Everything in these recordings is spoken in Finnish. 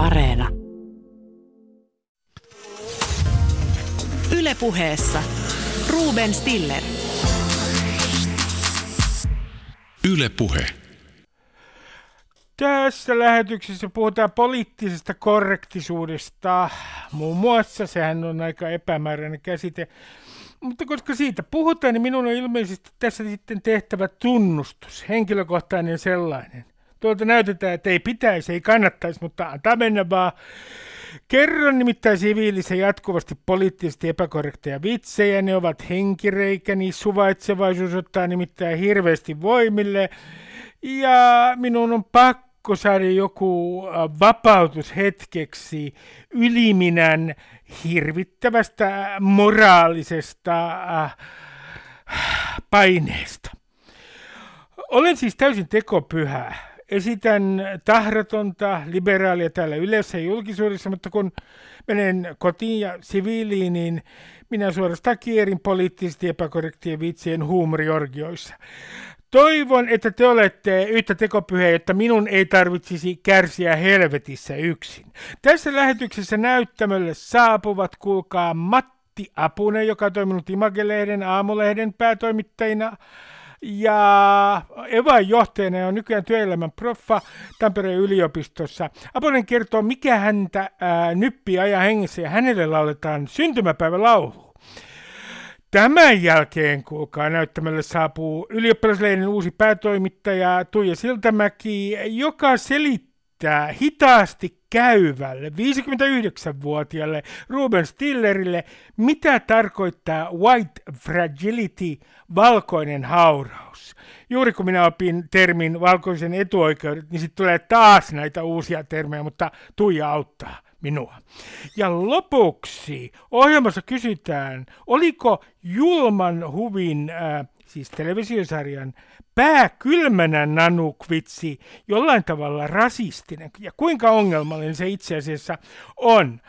Areena. Ylepuheessa Ruben Stiller. Ylepuhe. Tässä lähetyksessä puhutaan poliittisesta korrektisuudesta. Muun muassa sehän on aika epämääräinen käsite. Mutta koska siitä puhutaan, niin minun on ilmeisesti tässä sitten tehtävä tunnustus, henkilökohtainen sellainen. Tuolta näytetään, että ei pitäisi, ei kannattaisi, mutta antaa mennä vaan. Kerron nimittäin siviilissä jatkuvasti poliittisesti epäkorrekteja vitsejä, ne ovat henkireikäni, suvaitsevaisuus ottaa nimittäin hirveästi voimille, ja minun on pakko saada joku äh, vapautus hetkeksi yliminän hirvittävästä moraalisesta äh, paineesta. Olen siis täysin tekopyhä. Esitän tahratonta liberaalia täällä yleensä julkisuudessa, mutta kun menen kotiin ja siviiliin, niin minä suorastaan kierin poliittisesti epäkorrektien vitsien huumoriorgioissa. Toivon, että te olette yhtä tekopyhä, että minun ei tarvitsisi kärsiä helvetissä yksin. Tässä lähetyksessä näyttämölle saapuvat, kuulkaa, Matti Apunen, joka on toiminut Imagelehden aamulehden päätoimittajina, ja Evan johtajana on nykyään työelämän proffa Tampereen yliopistossa. Apunen kertoo, mikä häntä ää, nyppii ajan hengessä ja hänelle lauletaan syntymäpäivälaulu. Tämän jälkeen, kuulkaa, näyttämällä saapuu ylioppilaslehden uusi päätoimittaja Tuija Siltamäki, joka selittää hitaasti käyvälle 59-vuotiaalle Ruben Stillerille, mitä tarkoittaa white fragility, valkoinen hauraus. Juuri kun minä opin termin valkoisen etuoikeudet, niin sitten tulee taas näitä uusia termejä, mutta Tuija auttaa minua. Ja lopuksi ohjelmassa kysytään, oliko Julman huvin, äh, siis televisiosarjan, pääkylmänä nanukvitsi jollain tavalla rasistinen, ja kuinka ongelmallinen se itse asiassa on.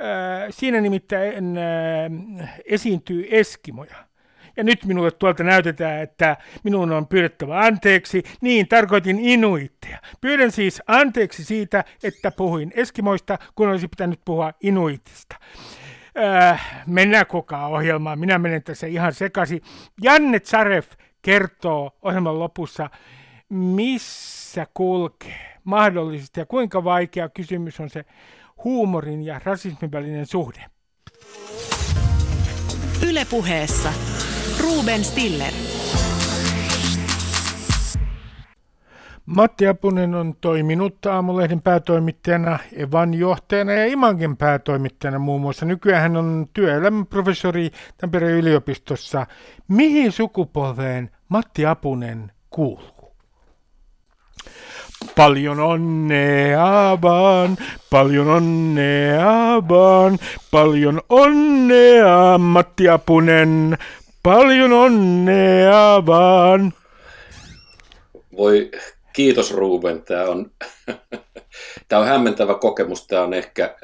Äh, siinä nimittäin äh, esiintyy eskimoja. Ja nyt minulle tuolta näytetään, että minun on pyydettävä anteeksi. Niin, tarkoitin inuitteja. Pyydän siis anteeksi siitä, että puhuin eskimoista, kun olisi pitänyt puhua inuitista. Äh, mennään koko ohjelmaan. Minä menen tässä ihan sekaisin. Janne Tsaref kertoo ohjelman lopussa, missä kulkee mahdollisesti ja kuinka vaikea kysymys on se huumorin ja rasismin välinen suhde. Ylepuheessa Ruben Stiller. Matti Apunen on toiminut Aamulehden päätoimittajana, Evan johtajana ja Imangen päätoimittajana muun muassa. Nykyään hän on työelämän professori Tampereen yliopistossa. Mihin sukupolveen Matti Apunen kuuluu? Paljon onnea vaan, paljon onnea vaan, paljon onnea Matti Apunen, Paljon onnea vaan. Voi kiitos Ruben, tämä on, tämä on hämmentävä kokemus, tämä on ehkä,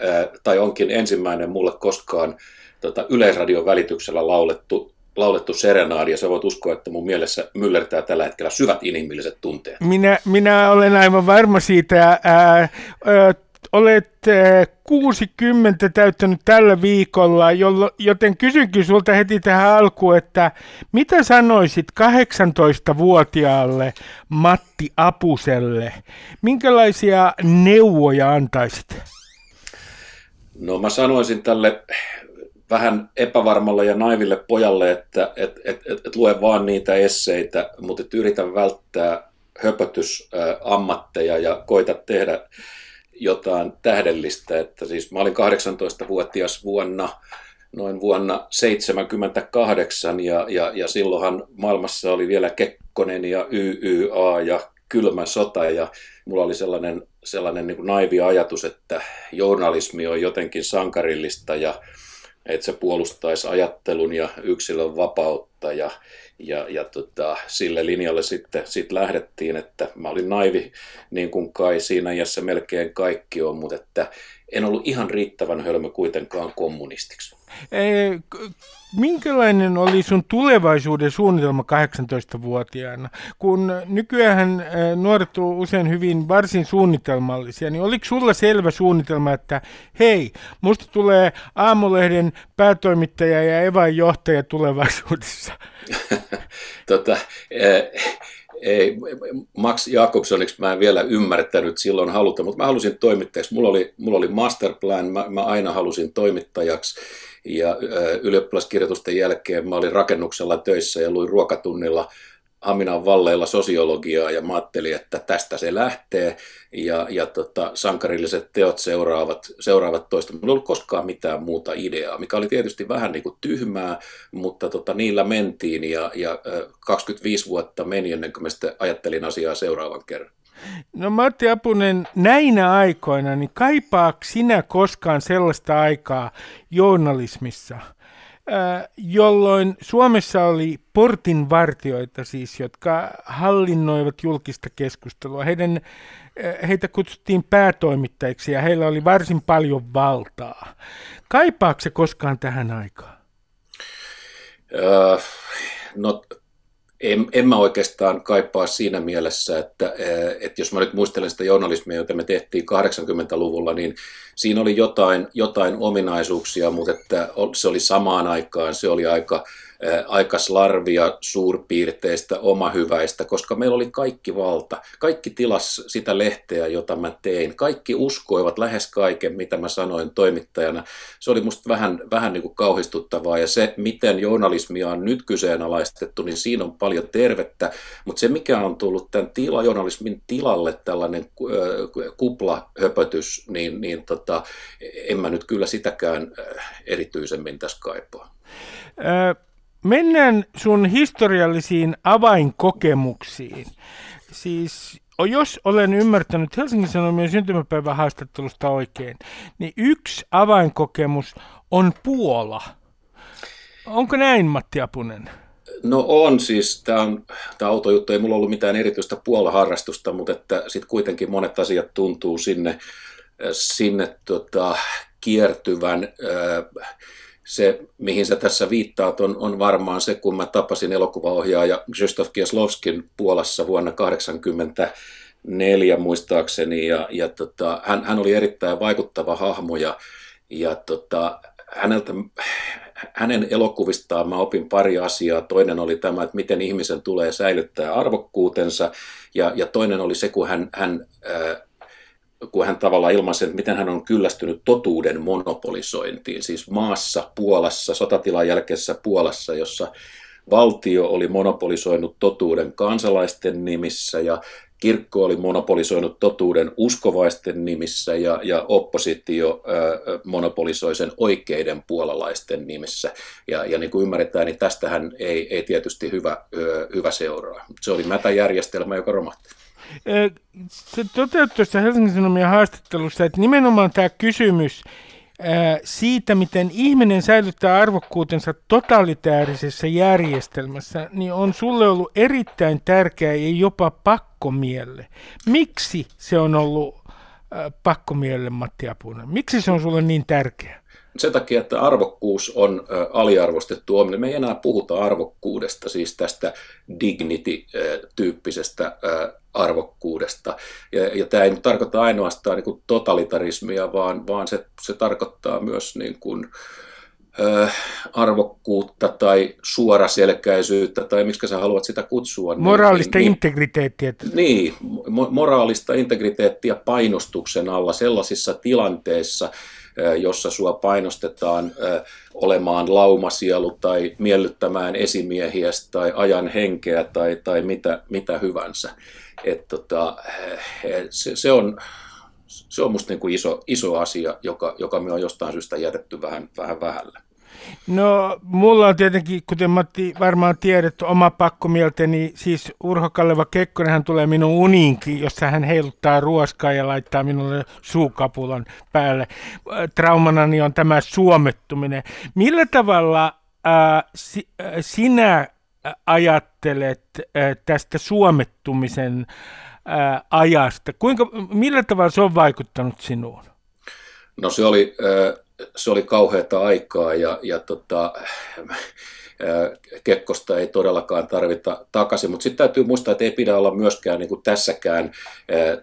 tai onkin ensimmäinen mulle koskaan tota, yleisradion välityksellä laulettu laulettu serenaadi, ja sä voit uskoa, että mun mielessä myllertää tällä hetkellä syvät inhimilliset tunteet. Minä, minä olen aivan varma siitä. Ää, ää, olet 60 eh, täyttänyt tällä viikolla, joten kysynkin sulta heti tähän alkuun, että mitä sanoisit 18-vuotiaalle Matti Apuselle? Minkälaisia neuvoja antaisit? No mä sanoisin tälle vähän epävarmalle ja naiville pojalle, että et, et, et, et lue vaan niitä esseitä, mutta et yritä välttää höpötysammatteja ja koita tehdä jotain tähdellistä. Että siis mä olin 18-vuotias vuonna, noin vuonna 78 ja, ja, ja silloinhan maailmassa oli vielä Kekkonen ja YYA ja kylmä sota ja mulla oli sellainen, sellainen niin naivi ajatus, että journalismi on jotenkin sankarillista ja että se puolustaisi ajattelun ja yksilön vapautta ja, ja, ja tota, sille linjalle sitten sit lähdettiin, että mä olin naivi niin kuin kai siinä iässä melkein kaikki on, mutta että en ollut ihan riittävän hölmö kuitenkaan kommunistiksi. Minkälainen oli sun tulevaisuuden suunnitelma 18-vuotiaana? Kun nykyään nuoret ovat usein hyvin varsin suunnitelmallisia, niin oliko sulla selvä suunnitelma, että hei, musta tulee aamulehden päätoimittaja ja evan johtaja tulevaisuudessa? tota, ei, Max Jakobsoniksi mä en vielä ymmärtänyt silloin haluta, mutta mä halusin toimittajaksi. Mulla oli, mulla oli masterplan, mä, mä aina halusin toimittajaksi ja ylioppilaskirjoitusten jälkeen mä olin rakennuksella töissä ja luin ruokatunnilla Haminan valleilla sosiologiaa ja mä ajattelin, että tästä se lähtee ja, ja tota, sankarilliset teot seuraavat, seuraavat toista. Mulla ei ollut koskaan mitään muuta ideaa, mikä oli tietysti vähän niin kuin tyhmää, mutta tota, niillä mentiin ja, ja 25 vuotta meni ennen kuin mä sitten ajattelin asiaa seuraavan kerran. No Matti Apunen, näinä aikoina, niin kaipaako sinä koskaan sellaista aikaa journalismissa, jolloin Suomessa oli portinvartioita siis, jotka hallinnoivat julkista keskustelua. Heidän, heitä kutsuttiin päätoimittajiksi ja heillä oli varsin paljon valtaa. Kaipaako se koskaan tähän aikaan? Öö, no en, en mä oikeastaan kaipaa siinä mielessä, että, että jos mä nyt muistelen sitä journalismia, jota me tehtiin 80-luvulla, niin siinä oli jotain, jotain ominaisuuksia, mutta että se oli samaan aikaan, se oli aika aika slarvia suurpiirteistä, omahyväistä, koska meillä oli kaikki valta. Kaikki tilas sitä lehteä, jota mä tein. Kaikki uskoivat lähes kaiken, mitä mä sanoin toimittajana. Se oli musta vähän, vähän niin kuin kauhistuttavaa ja se, miten journalismia on nyt kyseenalaistettu, niin siinä on paljon tervettä, mutta se mikä on tullut tämän tila, journalismin tilalle tällainen kuplahöpötys, niin, niin tota, en mä nyt kyllä sitäkään erityisemmin tässä kaipaa. Mennään sun historiallisiin avainkokemuksiin. Siis jos olen ymmärtänyt Helsingin Sanomien syntymäpäivän haastattelusta oikein, niin yksi avainkokemus on Puola. Onko näin, Matti Apunen? No on siis, tämä on tämä autojuttu, ei mulla ollut mitään erityistä puolaharrastusta, mutta että sitten kuitenkin monet asiat tuntuu sinne, sinne tota, kiertyvän. Äh, se, mihin sä tässä viittaat, on, on varmaan se, kun mä tapasin elokuvaohjaaja Krzysztof Kieslowskin Puolassa vuonna 1984 muistaakseni, ja, ja tota, hän, hän oli erittäin vaikuttava hahmo, ja, ja tota, häneltä, hänen elokuvistaan mä opin pari asiaa. Toinen oli tämä, että miten ihmisen tulee säilyttää arvokkuutensa, ja, ja toinen oli se, kun hän, hän äh, kun hän tavallaan ilmaisi, että miten hän on kyllästynyt totuuden monopolisointiin, siis maassa, Puolassa, sotatilan jälkeisessä Puolassa, jossa valtio oli monopolisoinut totuuden kansalaisten nimissä ja kirkko oli monopolisoinut totuuden uskovaisten nimissä ja, ja oppositio ää, monopolisoi sen oikeiden puolalaisten nimissä. Ja, ja niin kuin ymmärretään, niin tästähän ei, ei tietysti hyvä, ää, hyvä seuraa. Se oli mätäjärjestelmä, joka romahti. Se toteutui tuossa Helsingin Sanomien haastattelussa, että nimenomaan tämä kysymys siitä, miten ihminen säilyttää arvokkuutensa totalitaarisessa järjestelmässä, niin on sulle ollut erittäin tärkeä ja jopa pakkomielle. Miksi se on ollut pakkomielle, Matti Apunen? Miksi se on sulle niin tärkeä? Sen takia, että arvokkuus on aliarvostettu ominen. Me ei enää puhuta arvokkuudesta, siis tästä dignity-tyyppisestä arvokkuudesta. Ja, ja tämä ei tarkoita ainoastaan niin kuin totalitarismia, vaan, vaan se, se tarkoittaa myös niin kuin, äh, arvokkuutta tai suoraselkäisyyttä, tai miksi sä haluat sitä kutsua. Niin- moraalista niin, integriteettiä. Niin, mo- moraalista integriteettiä painostuksen alla sellaisissa tilanteissa, jossa sua painostetaan olemaan laumasielu tai miellyttämään esimiehiä tai ajan henkeä tai, tai mitä, mitä hyvänsä. Et tota, se, se, on, se on musta niin kuin iso, iso asia, joka, joka me on jostain syystä jätetty vähän, vähän vähällä. No, mulla on tietenkin, kuten Matti varmaan tiedät, oma pakkomielteni, siis Urho Kalleva Kekkonenhan tulee minun uniinkin, jossa hän heiluttaa ruoskaa ja laittaa minulle suukapulan päälle. Traumanani on tämä suomettuminen. Millä tavalla äh, si, äh, sinä ajattelet äh, tästä suomettumisen äh, ajasta? Kuinka, millä tavalla se on vaikuttanut sinuun? No se oli, äh, se oli kauheata aikaa ja, ja tota, Kekkosta ei todellakaan tarvita takaisin, mutta sitten täytyy muistaa, että ei pidä olla myöskään niin kuin tässäkään,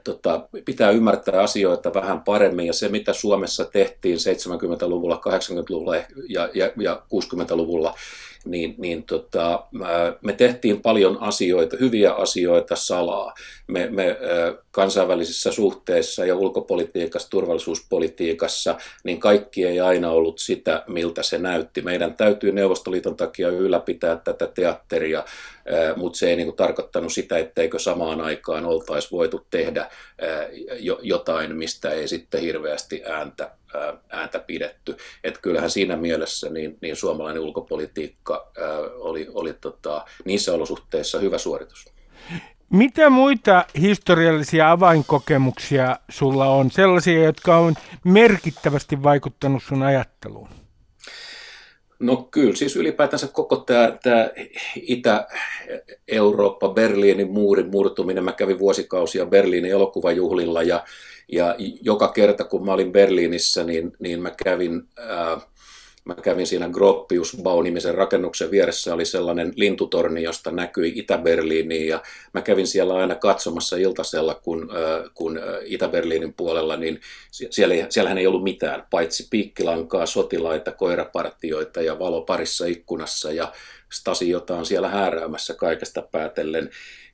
tota, pitää ymmärtää asioita vähän paremmin ja se mitä Suomessa tehtiin 70-luvulla, 80-luvulla ja, ja, ja 60-luvulla, niin, niin tota, me tehtiin paljon asioita, hyviä asioita salaa. Me, me kansainvälisissä suhteissa ja ulkopolitiikassa, turvallisuuspolitiikassa, niin kaikki ei aina ollut sitä, miltä se näytti. Meidän täytyy Neuvostoliiton takia ylläpitää tätä teatteria, mutta se ei niin kuin tarkoittanut sitä, etteikö samaan aikaan oltaisi voitu tehdä jotain, mistä ei sitten hirveästi ääntä, ääntä pidetty. Et kyllähän siinä mielessä niin, niin suomalainen ulkopolitiikka oli, oli tota, niissä olosuhteissa hyvä suoritus. Mitä muita historiallisia avainkokemuksia sulla on, sellaisia, jotka on merkittävästi vaikuttanut sun ajatteluun? No kyllä, siis ylipäätänsä koko tämä, tämä Itä-Eurooppa, Berliinin muurin murtuminen. Mä kävin vuosikausia Berliinin elokuvajuhlilla ja, ja joka kerta kun mä olin Berliinissä, niin, niin mä kävin... Ää, Mä kävin siinä Gropiusbau-nimisen rakennuksen vieressä oli sellainen lintutorni, josta näkyi Itä-Berliiniin ja mä kävin siellä aina katsomassa iltasella, kun, kun Itä-Berliinin puolella, niin siellä, siellähän ei ollut mitään, paitsi piikkilankaa, sotilaita, koirapartioita ja valo parissa ikkunassa ja Stasi, jota on siellä hääräämässä kaikesta päätellen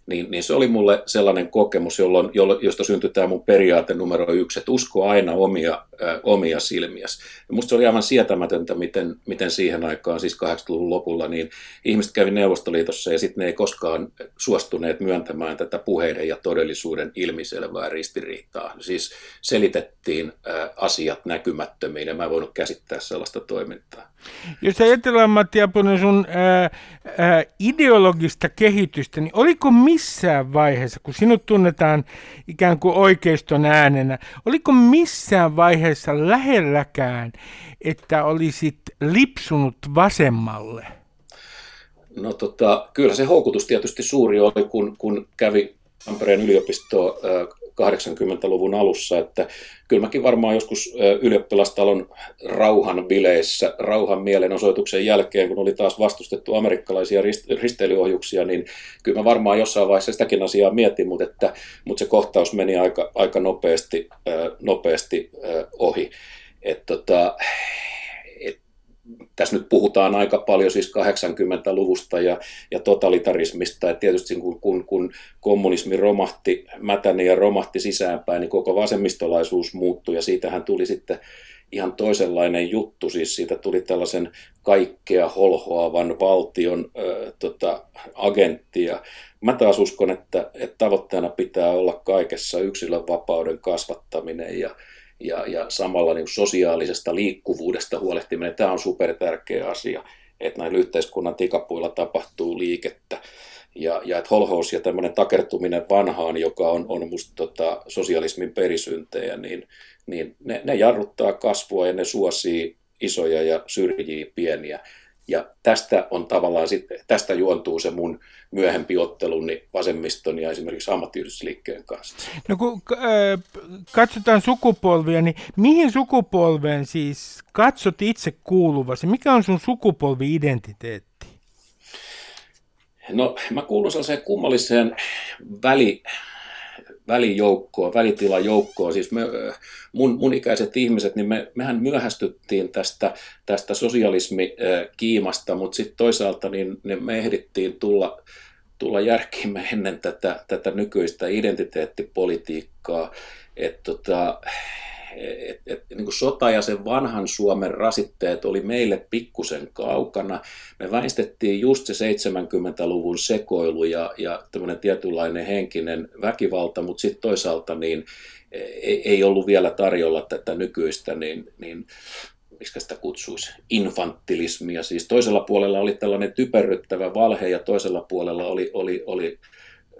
niin, niin se oli mulle sellainen kokemus, jolloin, josta syntyi tämä mun periaate numero yksi, että usko aina omia, äh, omia silmiäsi. Ja musta se oli aivan sietämätöntä, miten, miten siihen aikaan, siis 80-luvun lopulla, niin ihmiset kävi Neuvostoliitossa ja sitten ne ei koskaan suostuneet myöntämään tätä puheiden ja todellisuuden ilmiselvää ristiriitaa. Siis selitettiin äh, asiat näkymättömiin ja mä en voinut käsittää sellaista toimintaa. Jos ajatellaan Matti Apunen sun ää, ää, ideologista kehitystä, niin oliko missään vaiheessa, kun sinut tunnetaan ikään kuin oikeiston äänenä, oliko missään vaiheessa lähelläkään, että olisit lipsunut vasemmalle? No tota, kyllä se houkutus tietysti suuri oli, kun, kun kävi Tampereen yliopistoa 80-luvun alussa, että kyllä mäkin varmaan joskus ylioppilastalon rauhan bileissä, rauhan mielenosoituksen jälkeen, kun oli taas vastustettu amerikkalaisia risteilyohjuksia, niin kyllä mä varmaan jossain vaiheessa sitäkin asiaa mietin, mutta, että, mutta se kohtaus meni aika, aika nopeasti, nopeasti ohi. Et tota, tässä nyt puhutaan aika paljon siis 80-luvusta ja, ja totalitarismista, että tietysti kun, kun, kun kommunismi romahti, mätäni ja romahti sisäänpäin, niin koko vasemmistolaisuus muuttui ja siitähän tuli sitten ihan toisenlainen juttu, siis siitä tuli tällaisen kaikkea holhoavan valtion ö, tota, agenttia. Mä taas uskon, että, että tavoitteena pitää olla kaikessa yksilön vapauden kasvattaminen ja, ja, ja samalla niin sosiaalisesta liikkuvuudesta huolehtiminen, tämä on super tärkeä asia, että näillä yhteiskunnan tikapuilla tapahtuu liikettä. Ja, ja että holhous ja tämmöinen takertuminen vanhaan, joka on, on musta tota, sosialismin perisyntejä, niin, niin ne, ne jarruttaa kasvua ja ne suosii isoja ja syrjii pieniä. Ja tästä on tavallaan sit, tästä juontuu se mun myöhempi otteluni vasemmiston ja esimerkiksi ammattiyhdistysliikkeen kanssa. No kun äh, katsotaan sukupolvia, niin mihin sukupolveen siis katsot itse kuuluvasi? Mikä on sun sukupolvi-identiteetti? No mä kuulun sellaiseen kummalliseen väli, välijoukkoon, välitilajoukkoon. Siis me, mun, mun ikäiset ihmiset, niin me, mehän myöhästyttiin tästä, tästä sosialismikiimasta, mutta sitten toisaalta niin, niin me ehdittiin tulla, tulla järkiimme ennen tätä, tätä nykyistä identiteettipolitiikkaa. Et tota, et, et, niin kuin sota ja sen vanhan Suomen rasitteet oli meille pikkusen kaukana. Me väistettiin just se 70-luvun sekoilu ja, ja tämmöinen tietynlainen henkinen väkivalta, mutta sitten toisaalta niin ei, ei ollut vielä tarjolla tätä nykyistä niin, niin miksi sitä kutsuisi, infantilismia. Siis toisella puolella oli tällainen typerryttävä valhe ja toisella puolella oli, oli, oli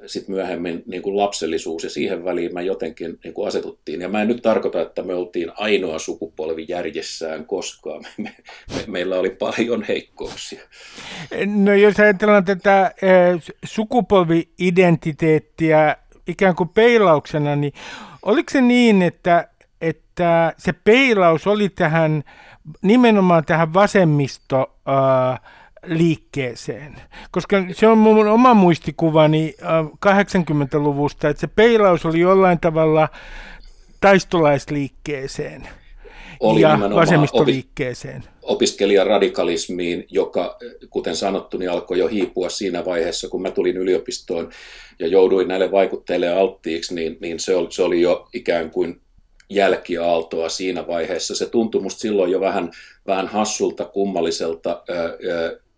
sitten myöhemmin niin kuin lapsellisuus ja siihen väliin mä jotenkin niin kuin asetuttiin. Ja mä en nyt tarkoita, että me oltiin ainoa sukupolvi järjessään koskaan. Me, me, me, meillä oli paljon heikkouksia. No jos ajatellaan tätä eh, sukupolvi-identiteettiä ikään kuin peilauksena, niin oliko se niin, että, että se peilaus oli tähän nimenomaan tähän vasemmisto äh, liikkeeseen. Koska se on mun oma muistikuvani 80-luvusta, että se peilaus oli jollain tavalla taistolaisliikkeeseen oli ja vasemmistoliikkeeseen. Opiskelijaradikalismiin, joka, kuten sanottu, niin alkoi jo hiipua siinä vaiheessa, kun mä tulin yliopistoon ja jouduin näille vaikutteille alttiiksi, niin, niin se, oli, se oli jo ikään kuin jälkiaaltoa siinä vaiheessa. Se tuntui musta silloin jo vähän, vähän hassulta, kummalliselta,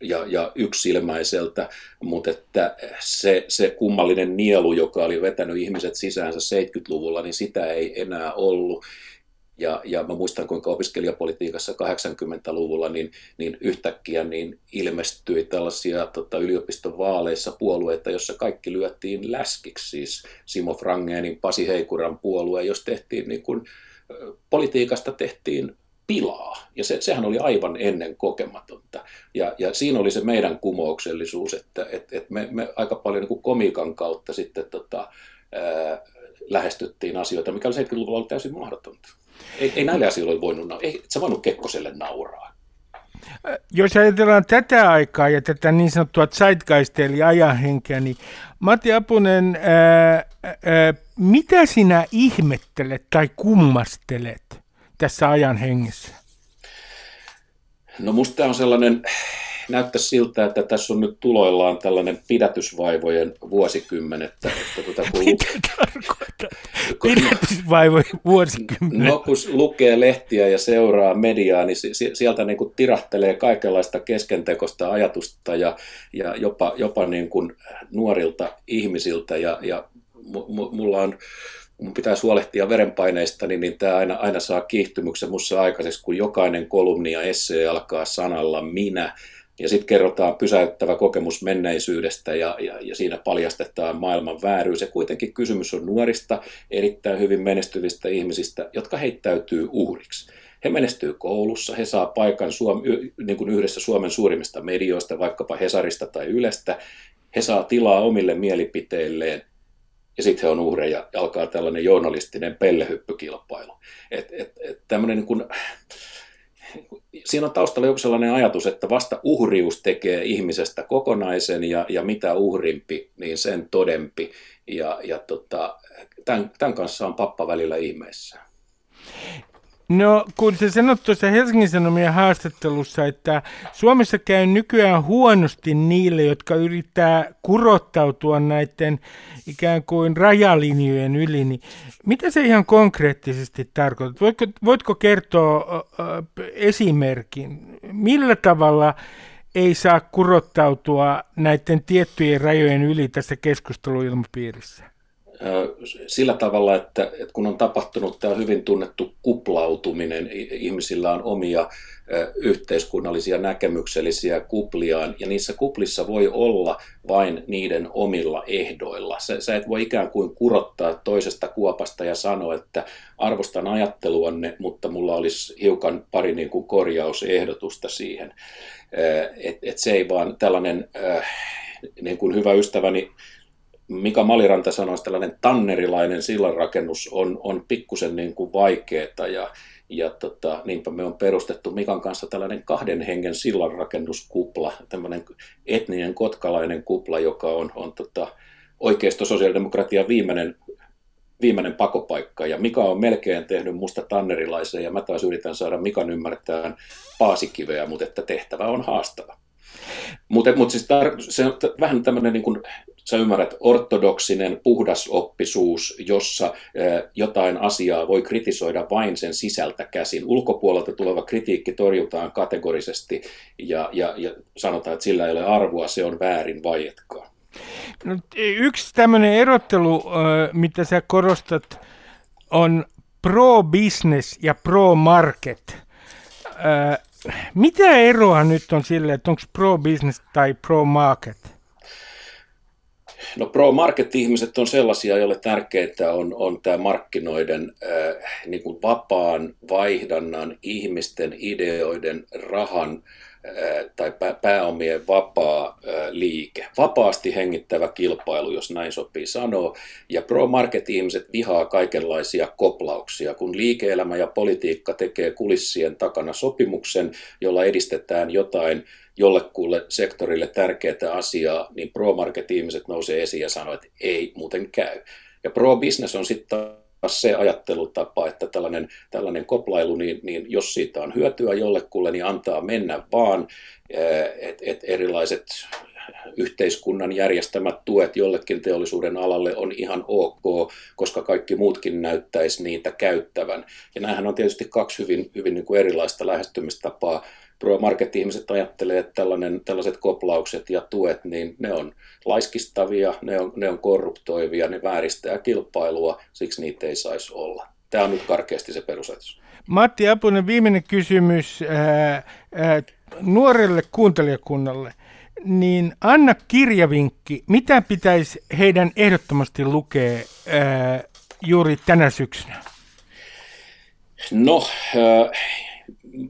ja, ja yksilmäiseltä, mutta että se, se kummallinen nielu, joka oli vetänyt ihmiset sisäänsä 70-luvulla, niin sitä ei enää ollut. Ja, ja mä muistan, kuinka opiskelijapolitiikassa 80-luvulla niin, niin yhtäkkiä niin ilmestyi tällaisia tota, yliopiston vaaleissa puolueita, jossa kaikki lyöttiin läskiksi. Siis Simo Frangenin, Pasi Heikuran puolue, jos tehtiin niin kuin, politiikasta tehtiin pilaa. Ja se, sehän oli aivan ennen kokematonta. Ja, ja siinä oli se meidän kumouksellisuus, että et, et me, me aika paljon niin kuin komiikan kautta sitten tota, ää, lähestyttiin asioita, mikä oli 70-luvulla oli täysin mahdotonta. Ei, ei näille asioille voinut, ei sä voinut Kekkoselle nauraa. Jos ajatellaan tätä aikaa ja tätä niin sanottua zeitgeistia eli ajanhenkeä, niin Matti Apunen, ää, ää, mitä sinä ihmettelet tai kummastelet tässä ajan hengessä? No musta tämä on sellainen, näyttää siltä, että tässä on nyt tuloillaan tällainen pidätysvaivojen vuosikymmen. Että, tuota, kun Mitä tarkoittaa? Pidätysvaivojen vuosikymmen? No kun lukee lehtiä ja seuraa mediaa, niin sieltä niin kuin tirahtelee kaikenlaista keskentekosta ajatusta ja, ja jopa, jopa niin kuin nuorilta ihmisiltä. Ja, ja mulla on mun pitää huolehtia verenpaineista, niin, niin tämä aina, aina saa kiihtymyksen mussa aikaiseksi, kun jokainen kolumni ja essee alkaa sanalla minä, ja sitten kerrotaan pysäyttävä kokemus menneisyydestä ja, ja, ja siinä paljastetaan maailman vääryys. Ja kuitenkin kysymys on nuorista, erittäin hyvin menestyvistä ihmisistä, jotka heittäytyy uhriksi. He menestyy koulussa, he saa paikan Suom- niin kuin yhdessä Suomen suurimmista medioista, vaikkapa Hesarista tai Ylestä. He saa tilaa omille mielipiteilleen ja sitten he on uhreja ja alkaa tällainen journalistinen pellehyppykilpailu. Et, et, et tämmöinen niin kuin, siinä on taustalla joku sellainen ajatus, että vasta uhrius tekee ihmisestä kokonaisen ja, ja mitä uhrimpi, niin sen todempi. Ja, ja tota, tämän, tämän kanssa on pappa välillä ihmeessä. No, kun sä sanot tuossa Helsingin Sanomien haastattelussa, että Suomessa käy nykyään huonosti niille, jotka yrittää kurottautua näiden ikään kuin rajalinjojen yli, niin mitä se ihan konkreettisesti tarkoittaa? Voitko, voitko kertoa esimerkin, millä tavalla ei saa kurottautua näiden tiettyjen rajojen yli tässä keskusteluilmapiirissä? Sillä tavalla, että, että kun on tapahtunut tämä hyvin tunnettu kuplautuminen, ihmisillä on omia yhteiskunnallisia näkemyksellisiä kupliaan, ja niissä kuplissa voi olla vain niiden omilla ehdoilla. Sä, sä et voi ikään kuin kurottaa toisesta kuopasta ja sanoa, että arvostan ajatteluanne, mutta mulla olisi hiukan pari niin kuin korjausehdotusta siihen. Et, et se ei vaan tällainen, niin kuin hyvä ystäväni Mika Maliranta sanoi, tällainen tannerilainen sillanrakennus on, on pikkusen niin kuin vaikeaa ja, ja tota, niinpä me on perustettu Mikan kanssa tällainen kahden hengen sillanrakennuskupla, tämmöinen etninen kotkalainen kupla, joka on, on tota, oikeisto sosiaalidemokratian viimeinen, viimeinen pakopaikka. Ja Mika on melkein tehnyt musta tannerilaisen ja mä taas yritän saada Mikan ymmärtää paasikiveä, mutta että tehtävä on haastava. Mutta mut siis tar- se on vähän tämmöinen niin kuin sä ymmärrät, ortodoksinen puhdasoppisuus, jossa jotain asiaa voi kritisoida vain sen sisältä käsin. Ulkopuolelta tuleva kritiikki torjutaan kategorisesti ja, ja, ja sanotaan, että sillä ei ole arvoa, se on väärin vaietkaa. No, yksi tämmöinen erottelu, mitä sä korostat, on pro-business ja pro-market. Mitä eroa nyt on sille, että onko pro-business tai pro-market? No pro-market-ihmiset on sellaisia, joille tärkeää on, on tämä markkinoiden äh, niin kuin vapaan vaihdannan, ihmisten ideoiden, rahan tai pääomien vapaa liike, vapaasti hengittävä kilpailu, jos näin sopii sanoa. Ja pro-market-ihmiset vihaa kaikenlaisia koplauksia, kun liike-elämä ja politiikka tekee kulissien takana sopimuksen, jolla edistetään jotain jollekulle sektorille tärkeää asiaa, niin pro-market-ihmiset nousee esiin ja sanoo, että ei muuten käy. Ja pro-business on sitten se ajattelutapa, että tällainen, tällainen koplailu, niin, niin jos siitä on hyötyä jollekulle, niin antaa mennä vaan, että et erilaiset yhteiskunnan järjestämät tuet jollekin teollisuuden alalle on ihan ok, koska kaikki muutkin näyttäisi niitä käyttävän. Ja nämähän on tietysti kaksi hyvin, hyvin niin kuin erilaista lähestymistapaa pro-market-ihmiset ajattelee, että tällainen, tällaiset koplaukset ja tuet, niin ne on laiskistavia, ne on, ne on korruptoivia, ne vääristää kilpailua, siksi niitä ei saisi olla. Tämä on nyt karkeasti se perusajatus. Matti Apunen, viimeinen kysymys ää, ää, nuorelle kuuntelijakunnalle. Niin anna kirjavinkki, mitä pitäisi heidän ehdottomasti lukea ää, juuri tänä syksynä? No, äh,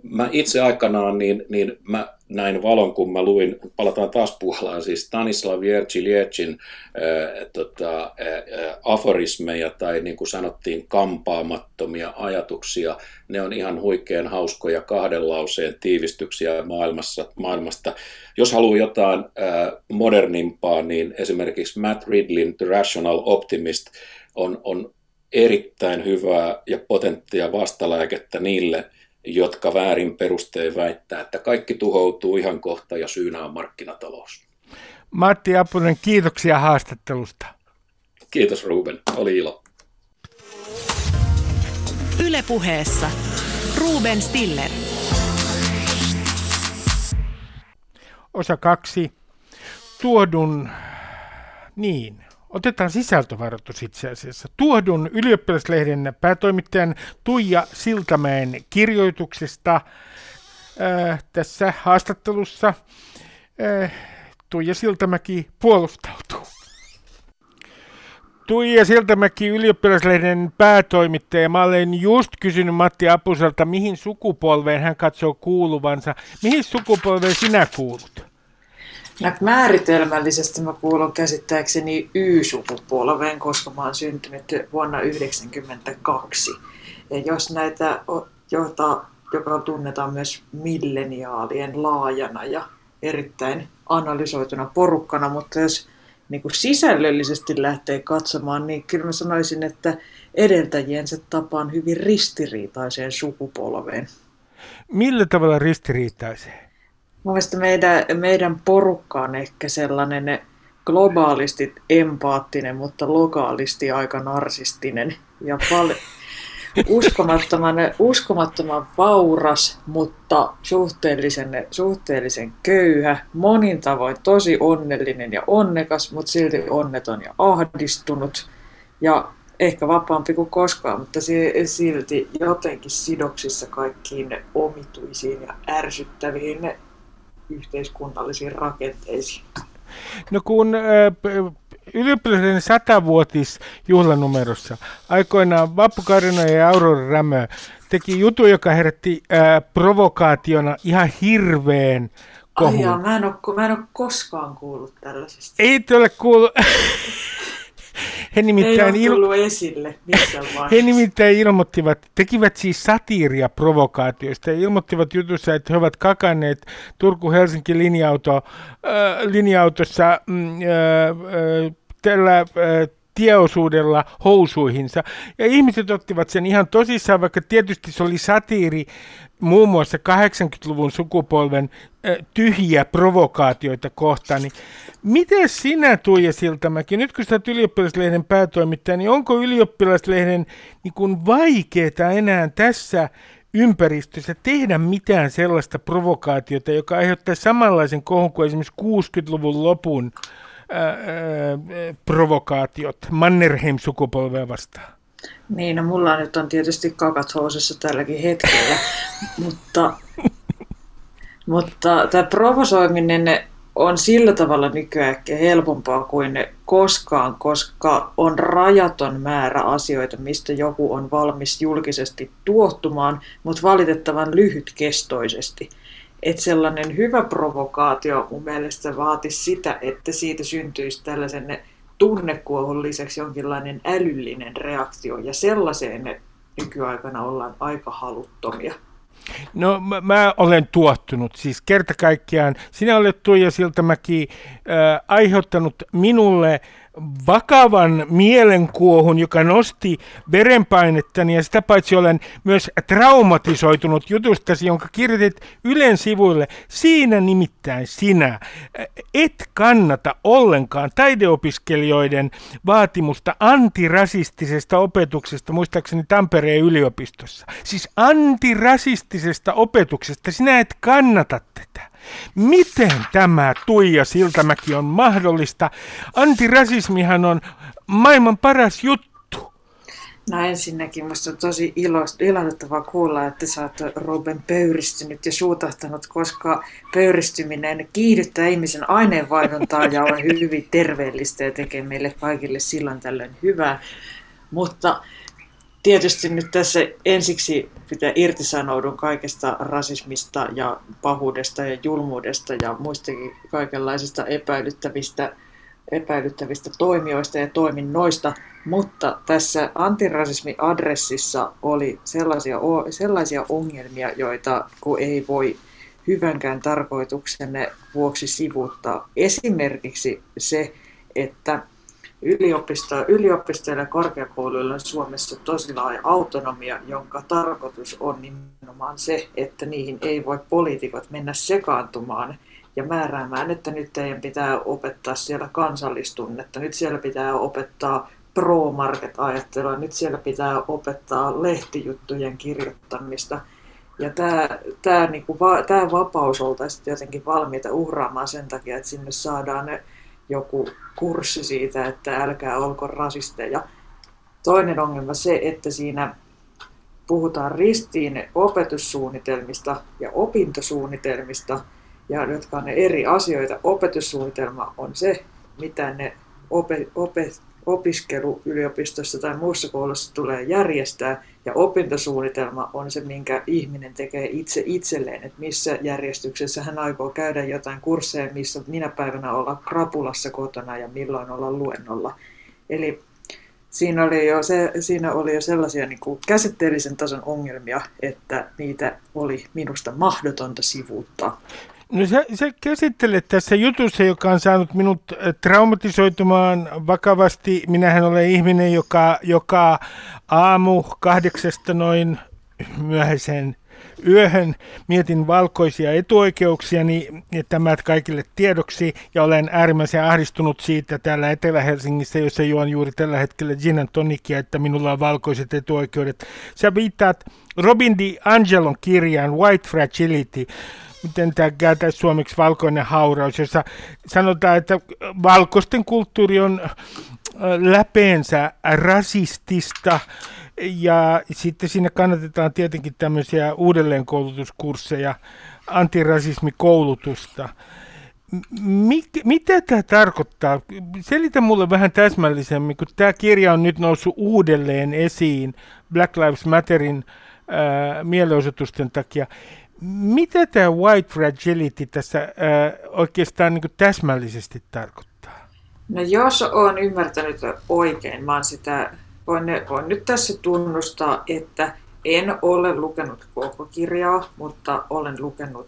mä itse aikanaan niin, niin mä näin valon, kun mä luin, palataan taas Puolaan, siis Stanislav Jerchiliecin äh, tota, äh, aforismeja tai niin kuin sanottiin kampaamattomia ajatuksia. Ne on ihan huikean hauskoja kahden lauseen tiivistyksiä maailmassa, maailmasta. Jos haluaa jotain äh, modernimpaa, niin esimerkiksi Matt Ridlin The Rational Optimist on, on erittäin hyvää ja potenttia vastalääkettä niille – jotka väärin perustein väittää, että kaikki tuhoutuu ihan kohta ja syynä on markkinatalous. Matti Apunen, kiitoksia haastattelusta. Kiitos Ruben, oli ilo. Ylepuheessa Ruben Stiller. Osa kaksi. Tuodun, niin, Otetaan sisältövaroitus itse asiassa. Tuohdun ylioppilaslehden päätoimittajan Tuija Siltamäen kirjoituksesta äh, tässä haastattelussa. Äh, Tuija Siltamäki puolustautuu. Tuija Siltamäki, ylioppilaslehden päätoimittaja. Mä olen just kysynyt Matti Apuselta, mihin sukupolveen hän katsoo kuuluvansa. Mihin sukupolveen sinä kuulut? No, määritelmällisesti mä kuulun käsittääkseni Y-sukupolveen, koska mä oon syntynyt vuonna 1992. Ja jos näitä, jota, joka tunnetaan myös milleniaalien laajana ja erittäin analysoituna porukkana, mutta jos niin kuin sisällöllisesti lähtee katsomaan, niin kyllä mä sanoisin, että edeltäjiensä tapaan hyvin ristiriitaiseen sukupolveen. Millä tavalla ristiriitaiseen? Mielestäni meidän, meidän porukka on ehkä sellainen globaalisti empaattinen, mutta lokaalisti aika narsistinen ja pal- uskomattoman, uskomattoman vauras, mutta suhteellisen, suhteellisen köyhä, monin tavoin tosi onnellinen ja onnekas, mutta silti onneton ja ahdistunut ja ehkä vapaampi kuin koskaan, mutta silti jotenkin sidoksissa kaikkiin omituisiin ja ärsyttäviin yhteiskunnallisiin rakenteisiin. No kun ylioppilaiden satavuotis juhlanumerossa aikoinaan Vappu Karina ja Aurora Rämö teki jutu, joka herätti provokaationa ihan hirveän kohun. Ai jaa, mä en, ole, mä en ole koskaan kuullut tällaisesta. Ei ole kuullut. He nimittäin, Ei il... esille he nimittäin ilmoittivat, tekivät siis satiiria provokaatioista ja ilmoittivat jutussa, että he ovat kakanneet Turku-Helsinki linja-auto, äh, linja-autossa äh, äh, tällä äh, tieosuudella housuihinsa. Ja ihmiset ottivat sen ihan tosissaan, vaikka tietysti se oli satiiri muun muassa 80-luvun sukupolven tyhjiä provokaatioita kohtaan. Niin miten sinä, Tuija Siltamäki, nyt kun sä olet ylioppilaslehden päätoimittaja, niin onko ylioppilaslehden niin vaikeaa enää tässä ympäristössä tehdä mitään sellaista provokaatiota, joka aiheuttaa samanlaisen kohun kuin esimerkiksi 60-luvun lopun provokaatiot Mannerheim-sukupolvea vastaan? Niin, no mulla nyt on tietysti kakat housissa tälläkin hetkellä, mutta, mutta tämä provosoiminen on sillä tavalla nykyään helpompaa kuin koskaan, koska on rajaton määrä asioita, mistä joku on valmis julkisesti tuottumaan, mutta valitettavan lyhytkestoisesti. Että sellainen hyvä provokaatio mun mielestä vaatisi sitä, että siitä syntyisi tällaisen tunnekuohun lisäksi jonkinlainen älyllinen reaktio, ja sellaiseen nykyaikana ollaan aika haluttomia. No mä, mä olen tuottunut, siis kerta kaikkiaan. Sinä olet Tuija Siltamäki äh, aiheuttanut minulle vakavan mielenkuohun, joka nosti verenpainettani ja sitä paitsi olen myös traumatisoitunut jutustasi, jonka kirjoitit Ylen sivuille. Siinä nimittäin sinä et kannata ollenkaan taideopiskelijoiden vaatimusta antirasistisesta opetuksesta, muistaakseni Tampereen yliopistossa. Siis antirasistisesta opetuksesta, sinä et kannata tätä. Miten tämä Tuija Siltamäki on mahdollista? Antirasismihan on maailman paras juttu. No ensinnäkin minusta on tosi ilahduttavaa kuulla, että sä oot Ruben pöyristynyt ja suutahtanut, koska pöyristyminen kiihdyttää ihmisen aineenvaihduntaa ja on hyvin terveellistä ja tekee meille kaikille silloin tällöin hyvää. Mutta tietysti nyt tässä ensiksi pitää irtisanoudun kaikesta rasismista ja pahuudesta ja julmuudesta ja muistakin kaikenlaisista epäilyttävistä, epäilyttävistä toimijoista ja toiminnoista, mutta tässä antirasismi-adressissa oli sellaisia, sellaisia ongelmia, joita kun ei voi hyvänkään tarkoituksenne vuoksi sivuuttaa. Esimerkiksi se, että yliopisto, yliopistoilla ja korkeakouluilla on Suomessa tosi laaja autonomia, jonka tarkoitus on nimenomaan se, että niihin ei voi poliitikot mennä sekaantumaan ja määräämään, että nyt teidän pitää opettaa siellä kansallistunnetta, nyt siellä pitää opettaa pro-market-ajattelua, nyt siellä pitää opettaa lehtijuttujen kirjoittamista. Ja tämä, tämä, niin kuin, tämä vapaus oltaisiin jotenkin valmiita uhraamaan sen takia, että sinne saadaan ne joku kurssi siitä, että älkää olko rasisteja. Toinen ongelma se, että siinä puhutaan ristiin opetussuunnitelmista ja opintosuunnitelmista, ja jotka on ne eri asioita. Opetussuunnitelma on se, mitä ne ope, ope, opiskelu yliopistossa tai muussa koulussa tulee järjestää, ja opintosuunnitelma on se, minkä ihminen tekee itse itselleen, että missä järjestyksessä hän aikoo käydä jotain kursseja, missä minä päivänä olla krapulassa kotona ja milloin olla luennolla. Eli siinä oli jo, se, siinä oli jo sellaisia niin kuin käsitteellisen tason ongelmia, että niitä oli minusta mahdotonta sivuuttaa. No sä, sä käsittelet tässä jutussa, joka on saanut minut äh, traumatisoitumaan vakavasti. Minähän olen ihminen, joka, joka aamu kahdeksasta noin myöhäisen yöhön mietin valkoisia etuoikeuksia, niin tämä kaikille tiedoksi, ja olen äärimmäisen ahdistunut siitä täällä Etelä-Helsingissä, jossa juon juuri tällä hetkellä gin tonikia, että minulla on valkoiset etuoikeudet. Sä viittaat Robin D. Angelon kirjaan White Fragility, miten tämä käytäisi suomeksi valkoinen hauraus, jossa sanotaan, että valkoisten kulttuuri on äh, läpeensä rasistista, ja sitten siinä kannatetaan tietenkin tämmöisiä uudelleenkoulutuskursseja, antirasismikoulutusta. Mik, mitä tämä tarkoittaa? Selitä mulle vähän täsmällisemmin, kun tämä kirja on nyt noussut uudelleen esiin Black Lives Matterin ää, mielenosoitusten takia. Mitä tämä white fragility tässä ää, oikeastaan niin täsmällisesti tarkoittaa? No jos olen ymmärtänyt oikein, mä sitä, voin, voin nyt tässä tunnustaa, että en ole lukenut koko kirjaa, mutta olen lukenut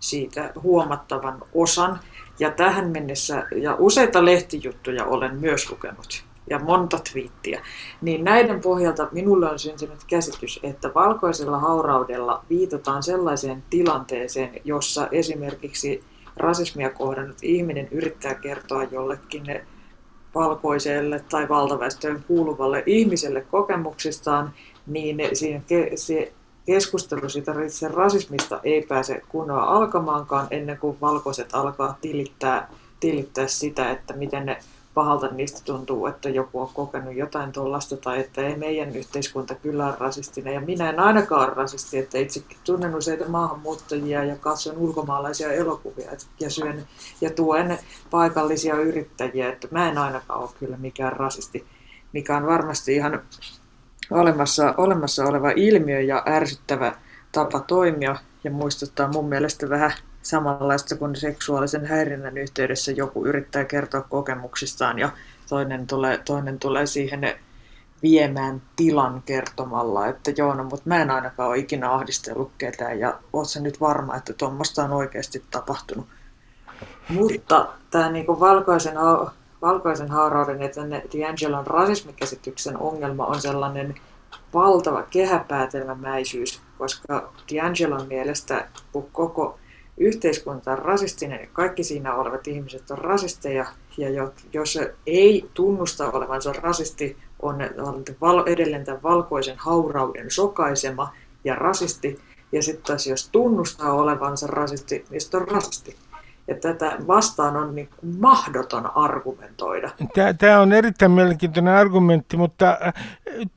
siitä huomattavan osan. Ja tähän mennessä, ja useita lehtijuttuja olen myös lukenut ja monta twiittiä, niin näiden pohjalta minulle on syntynyt käsitys, että valkoisella hauraudella viitataan sellaiseen tilanteeseen, jossa esimerkiksi rasismia kohdannut ihminen yrittää kertoa jollekin valkoiselle tai valtaväestöön kuuluvalle ihmiselle kokemuksistaan, niin siinä se keskustelu siitä itse rasismista ei pääse kunnolla alkamaankaan ennen kuin valkoiset alkaa tilittää, tilittää sitä, että miten ne pahalta niistä tuntuu, että joku on kokenut jotain tuollaista tai että ei meidän yhteiskunta kyllä ole rasistinen. Ja minä en ainakaan ole rasisti, että itsekin tunnen useita maahanmuuttajia ja katson ulkomaalaisia elokuvia ja syön ja tuen paikallisia yrittäjiä, että mä en ainakaan ole kyllä mikään rasisti, mikä on varmasti ihan olemassa, olemassa oleva ilmiö ja ärsyttävä tapa toimia ja muistuttaa mun mielestä vähän samanlaista kuin seksuaalisen häirinnän yhteydessä joku yrittää kertoa kokemuksistaan ja toinen tulee, toinen tulee siihen viemään tilan kertomalla, että joo, no, mutta mä en ainakaan ole ikinä ahdistellut ketään ja oot sä nyt varma, että tuommoista on oikeasti tapahtunut. Mutta tämä niinku valkoisen, valkoisen haurauden ja D'Angelon rasismikäsityksen ongelma on sellainen valtava kehäpäätelmämäisyys, koska D'Angelon mielestä koko yhteiskunta on rasistinen ja kaikki siinä olevat ihmiset on rasisteja. Ja jos ei tunnusta olevansa rasisti, on edelleen tämän valkoisen haurauden sokaisema ja rasisti. Ja sitten taas jos tunnustaa olevansa rasisti, niin sitten on rasisti. Ja tätä vastaan on niin mahdoton argumentoida. Tämä on erittäin mielenkiintoinen argumentti, mutta äh,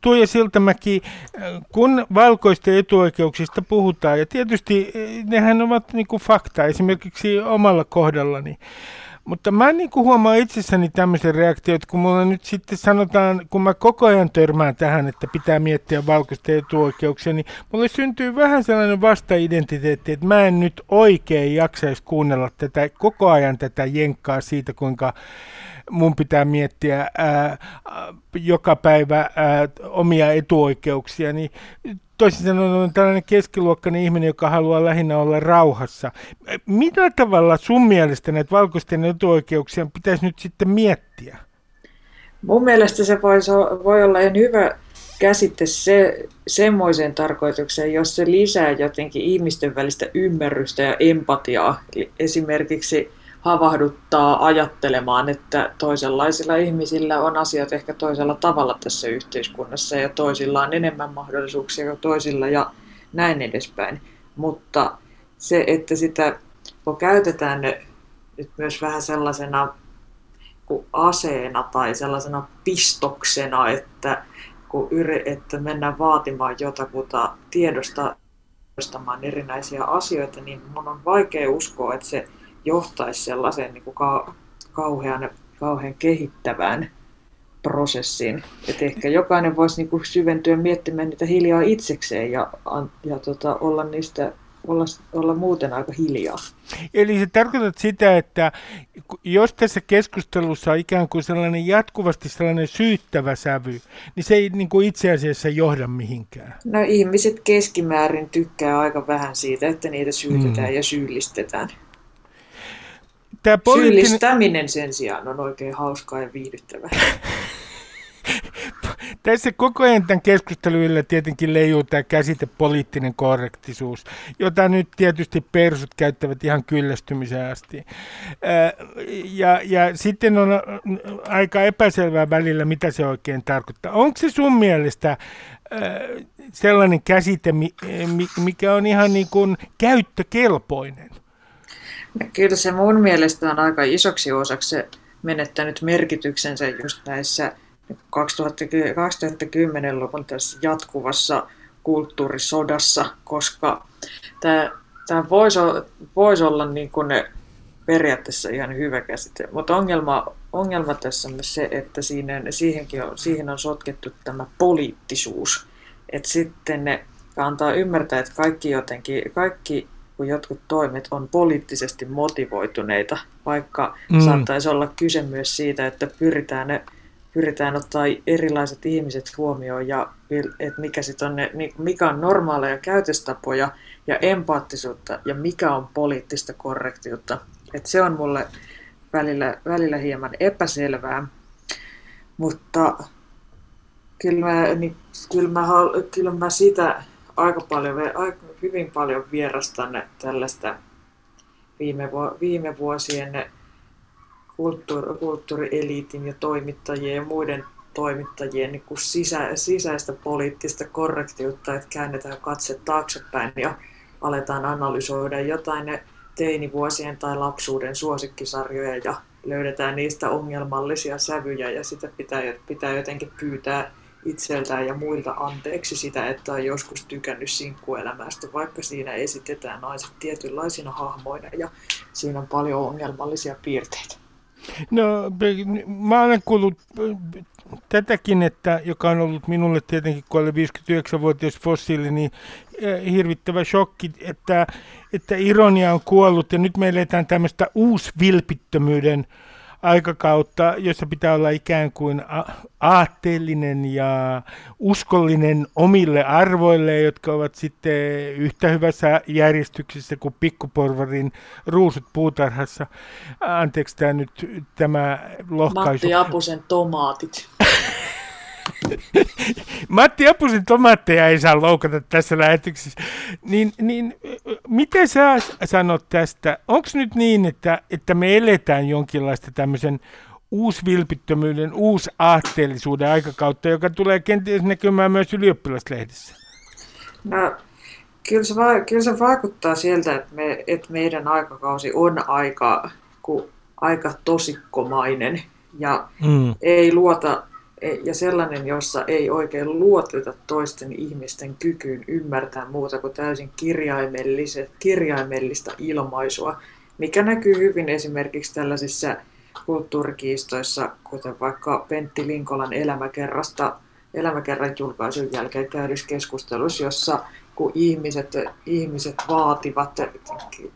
Tuija Siltamäki, äh, kun valkoisten etuoikeuksista puhutaan, ja tietysti äh, nehän ovat niin kuin fakta, esimerkiksi omalla kohdallani, mutta mä niin kuin huomaan itsessäni tämmöisen reaktion, että kun mulla nyt sitten sanotaan, kun mä koko ajan törmään tähän, että pitää miettiä valkoisten etuoikeuksia, niin mulle syntyy vähän sellainen vasta-identiteetti, että mä en nyt oikein jaksaisi kuunnella tätä koko ajan tätä jenkkaa siitä, kuinka mun pitää miettiä ää, joka päivä ää, omia etuoikeuksia, niin toisin sanoen tällainen keskiluokkainen ihminen, joka haluaa lähinnä olla rauhassa. Mitä tavalla sun mielestä näitä valkoisten etuoikeuksia pitäisi nyt sitten miettiä? Mun mielestä se voi, olla ihan hyvä käsite se, semmoiseen tarkoitukseen, jos se lisää jotenkin ihmisten välistä ymmärrystä ja empatiaa. Esimerkiksi havahduttaa ajattelemaan, että toisenlaisilla ihmisillä on asiat ehkä toisella tavalla tässä yhteiskunnassa ja toisilla on enemmän mahdollisuuksia kuin toisilla ja näin edespäin. Mutta se, että sitä kun käytetään nyt myös vähän sellaisena kuin aseena tai sellaisena pistoksena, että, kun yri, että mennään vaatimaan jotakuta tiedosta erinäisiä asioita, niin mun on vaikea uskoa, että se johtaisi sellaiseen niin kuin ka- kauhean, kauhean kehittävään prosessiin. Että ehkä jokainen voisi niin kuin syventyä miettimään niitä hiljaa itsekseen ja, ja tota, olla niistä olla, olla muuten aika hiljaa. Eli se tarkoitat sitä, että jos tässä keskustelussa on ikään kuin sellainen jatkuvasti sellainen syyttävä sävy, niin se ei niin kuin itse asiassa johda mihinkään. No ihmiset keskimäärin tykkää aika vähän siitä, että niitä syytetään mm. ja syyllistetään. Tämä poliittinen... Syyllistäminen sen sijaan on oikein hauskaa ja viihdyttävää. Tässä koko ajan tämän keskustelun tietenkin leijuu tämä käsite poliittinen korrektisuus, jota nyt tietysti persut käyttävät ihan kyllästymiseen asti. Ja, ja sitten on aika epäselvää välillä, mitä se oikein tarkoittaa. Onko se sun mielestä sellainen käsite, mikä on ihan niin kuin käyttökelpoinen? Kyllä se mun mielestä on aika isoksi osaksi menettänyt merkityksensä just näissä 2010-luvun tässä jatkuvassa kulttuurisodassa, koska tämä, tämä voisi, voisi olla niin kuin periaatteessa ihan hyvä käsite, mutta ongelma, ongelma tässä on se, että siinä, siihenkin on, siihen on sotkettu tämä poliittisuus. Että sitten ne antaa ymmärtää, että kaikki jotenkin, kaikki kun jotkut toimet on poliittisesti motivoituneita, vaikka mm. saattaisi olla kyse myös siitä, että pyritään, ne, pyritään ottaa erilaiset ihmiset huomioon ja että mikä, sit on ne, mikä on normaaleja käytöstapoja ja empaattisuutta ja mikä on poliittista korrektiutta. Et se on mulle välillä, välillä hieman epäselvää, mutta kyllä mä, niin, kyllä mä, kyllä mä sitä aika paljon, aika, hyvin paljon vierastan tällaista viime, viime vuosien kulttuuri, kulttuurieliitin ja toimittajien ja muiden toimittajien niin kuin sisä, sisäistä poliittista korrektiutta, että käännetään katse taaksepäin ja aletaan analysoida jotain teinivuosien tai lapsuuden suosikkisarjoja ja löydetään niistä ongelmallisia sävyjä ja sitä pitää, pitää jotenkin pyytää itseltään ja muilta anteeksi sitä, että on joskus tykännyt sinkkuelämästä, vaikka siinä esitetään naiset tietynlaisina hahmoina ja siinä on paljon ongelmallisia piirteitä. No, mä olen kuullut tätäkin, että, joka on ollut minulle tietenkin, kun olen 59-vuotias fossiili, niin eh, hirvittävä shokki, että, että ironia on kuollut ja nyt me eletään tämmöistä uusvilpittömyyden aikakautta, jossa pitää olla ikään kuin aatteellinen ja uskollinen omille arvoille, jotka ovat sitten yhtä hyvässä järjestyksessä kuin pikkuporvarin ruusut puutarhassa. Anteeksi tämä nyt tämä lohkaisu. Matti Apusen tomaatit. Matti Apusen tomaatteja ei saa loukata tässä lähetyksessä. Niin, niin miten sä sanot tästä? Onko nyt niin, että, että me eletään jonkinlaista tämmöisen uusvilpittömyyden, uusaatteellisuuden aikakautta, joka tulee kenties näkymään myös ylioppilaslehdissä? No, kyllä se, va- kyllä se vaikuttaa sieltä, että, me, että meidän aikakausi on aika, ku, aika tosikkomainen ja mm. ei luota ja sellainen, jossa ei oikein luoteta toisten ihmisten kykyyn ymmärtää muuta kuin täysin kirjaimellista ilmaisua, mikä näkyy hyvin esimerkiksi tällaisissa kulttuurikiistoissa, kuten vaikka Pentti Linkolan elämäkerrasta, elämäkerran julkaisun jälkeen käydyssä keskustelussa, jossa kun ihmiset, ihmiset vaativat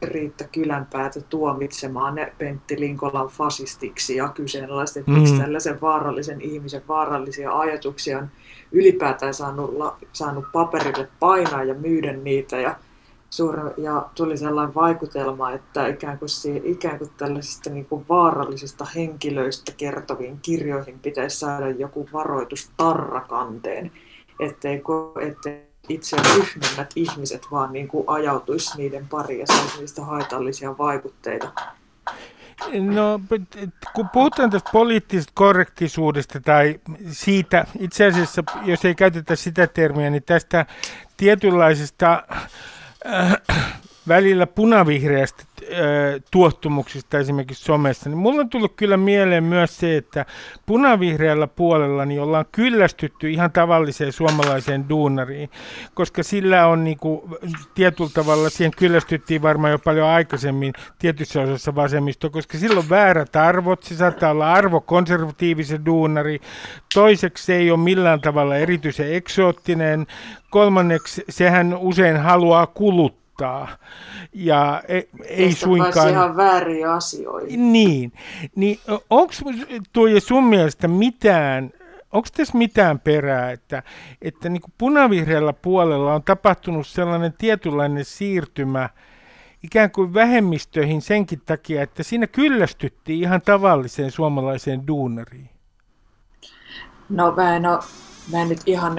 Riitta Kylänpäätä tuomitsemaan ne Pentti Linkolan fasistiksi ja kyseenalaiset, mm. miksi tällaisen vaarallisen ihmisen vaarallisia ajatuksia on ylipäätään saanut, saanut paperille painaa ja myydä niitä. Ja, suur, ja tuli sellainen vaikutelma, että ikään kuin, ikään kuin tällaisista niin kuin vaarallisista henkilöistä kertoviin kirjoihin pitäisi saada joku varoitus tarrakanteen, ettei, ettei itse ryhmimmät ihmiset vaan niin kuin ajautuisi niiden pariin ja saisi niistä haitallisia vaikutteita. No, kun puhutaan tästä poliittisesta korrektisuudesta tai siitä, itse asiassa, jos ei käytetä sitä termiä, niin tästä tietynlaisesta äh, välillä punavihreästä tuottumuksista esimerkiksi somessa, niin mulla on tullut kyllä mieleen myös se, että punavihreällä puolella niin ollaan kyllästytty ihan tavalliseen suomalaiseen duunariin, koska sillä on niin kuin, tietyllä tavalla, siihen kyllästyttiin varmaan jo paljon aikaisemmin tietyssä osassa vasemmisto, koska silloin väärät arvot, se saattaa olla arvokonservatiivisen duunari, toiseksi se ei ole millään tavalla erityisen eksoottinen, kolmanneksi sehän usein haluaa kuluttaa muuttaa. Ja ei, ei suinkaan... ihan väärin asioita. Niin. niin onko tuo sun mielestä mitään, onko tässä mitään perää, että, että niin kuin punavihreällä puolella on tapahtunut sellainen tietynlainen siirtymä ikään kuin vähemmistöihin senkin takia, että siinä kyllästyttiin ihan tavalliseen suomalaiseen duunariin? No mä en, ole, mä en nyt ihan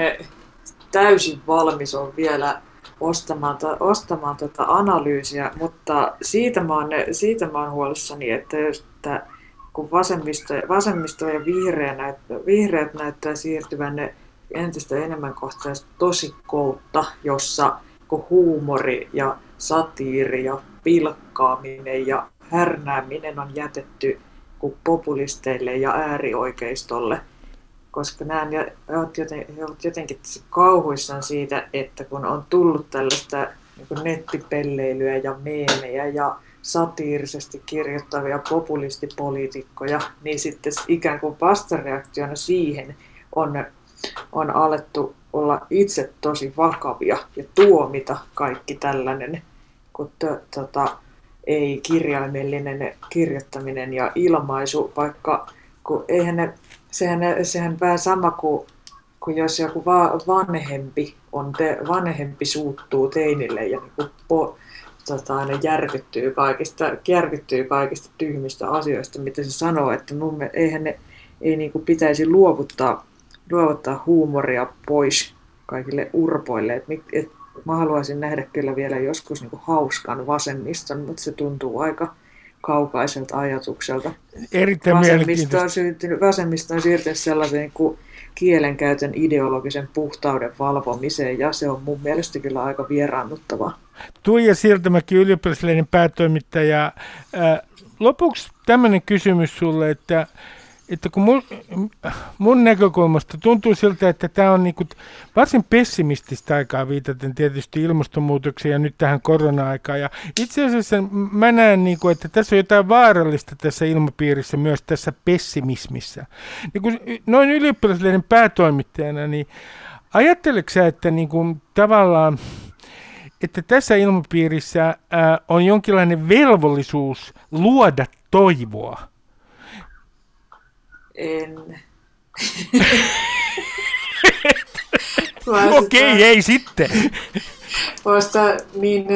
täysin valmis on vielä ostamaan, to, ostamaan tota analyysiä, mutta siitä mä oon, siitä mä oon huolissani, että, että kun vasemmisto, vasemmisto ja vihreä näyttää, vihreät näyttää siirtyvän ne entistä enemmän kohtaan tosikoutta, jossa kun huumori ja satiiri ja pilkkaaminen ja härnääminen on jätetty populisteille ja äärioikeistolle – koska nämä ovat, joten, jotenkin kauhuissaan siitä, että kun on tullut tällaista niin nettipelleilyä ja meemejä ja satiirisesti kirjoittavia populistipoliitikkoja, niin sitten ikään kuin vastareaktiona siihen on, on alettu olla itse tosi vakavia ja tuomita kaikki tällainen, kun tota, ei kirjaimellinen kirjoittaminen ja ilmaisu, vaikka kun eihän ne sehän, sehän vähän sama kuin, kuin jos joku va, vanhempi, on te, vanhempi suuttuu teinille ja niin kuin po, tota, ne järkyttyy kaikista, järkyttyy kaikista tyhmistä asioista, mitä se sanoo, että mun, eihän ne ei niin kuin pitäisi luovuttaa, luovuttaa huumoria pois kaikille urpoille. Et, et, mä haluaisin nähdä kyllä vielä joskus niin kuin hauskan vasemmiston, mutta se tuntuu aika kaukaiselta ajatukselta. Erittäin vasemmisto on, syntynyt, vasemmisto on siirtynyt sellaiseen kuin kielenkäytön ideologisen puhtauden valvomiseen, ja se on mun mielestä kyllä aika vieraannuttavaa. Tuija Siirtämäki, ylioppilaslehden päätoimittaja. Lopuksi tämmöinen kysymys sulle, että että kun mun, mun näkökulmasta tuntuu siltä, että tämä on niin varsin pessimististä aikaa viitaten tietysti ilmastonmuutokseen ja nyt tähän korona-aikaan. Ja itse asiassa mä näen, niin kuin, että tässä on jotain vaarallista tässä ilmapiirissä myös tässä pessimismissä. Niin kun noin ylioppilaslehden päätoimittajana, niin ajatteleksä, sä, että niin kuin, tavallaan että tässä ilmapiirissä ää, on jonkinlainen velvollisuus luoda toivoa? En. Okei, okay, ei sitten. Vasta niin,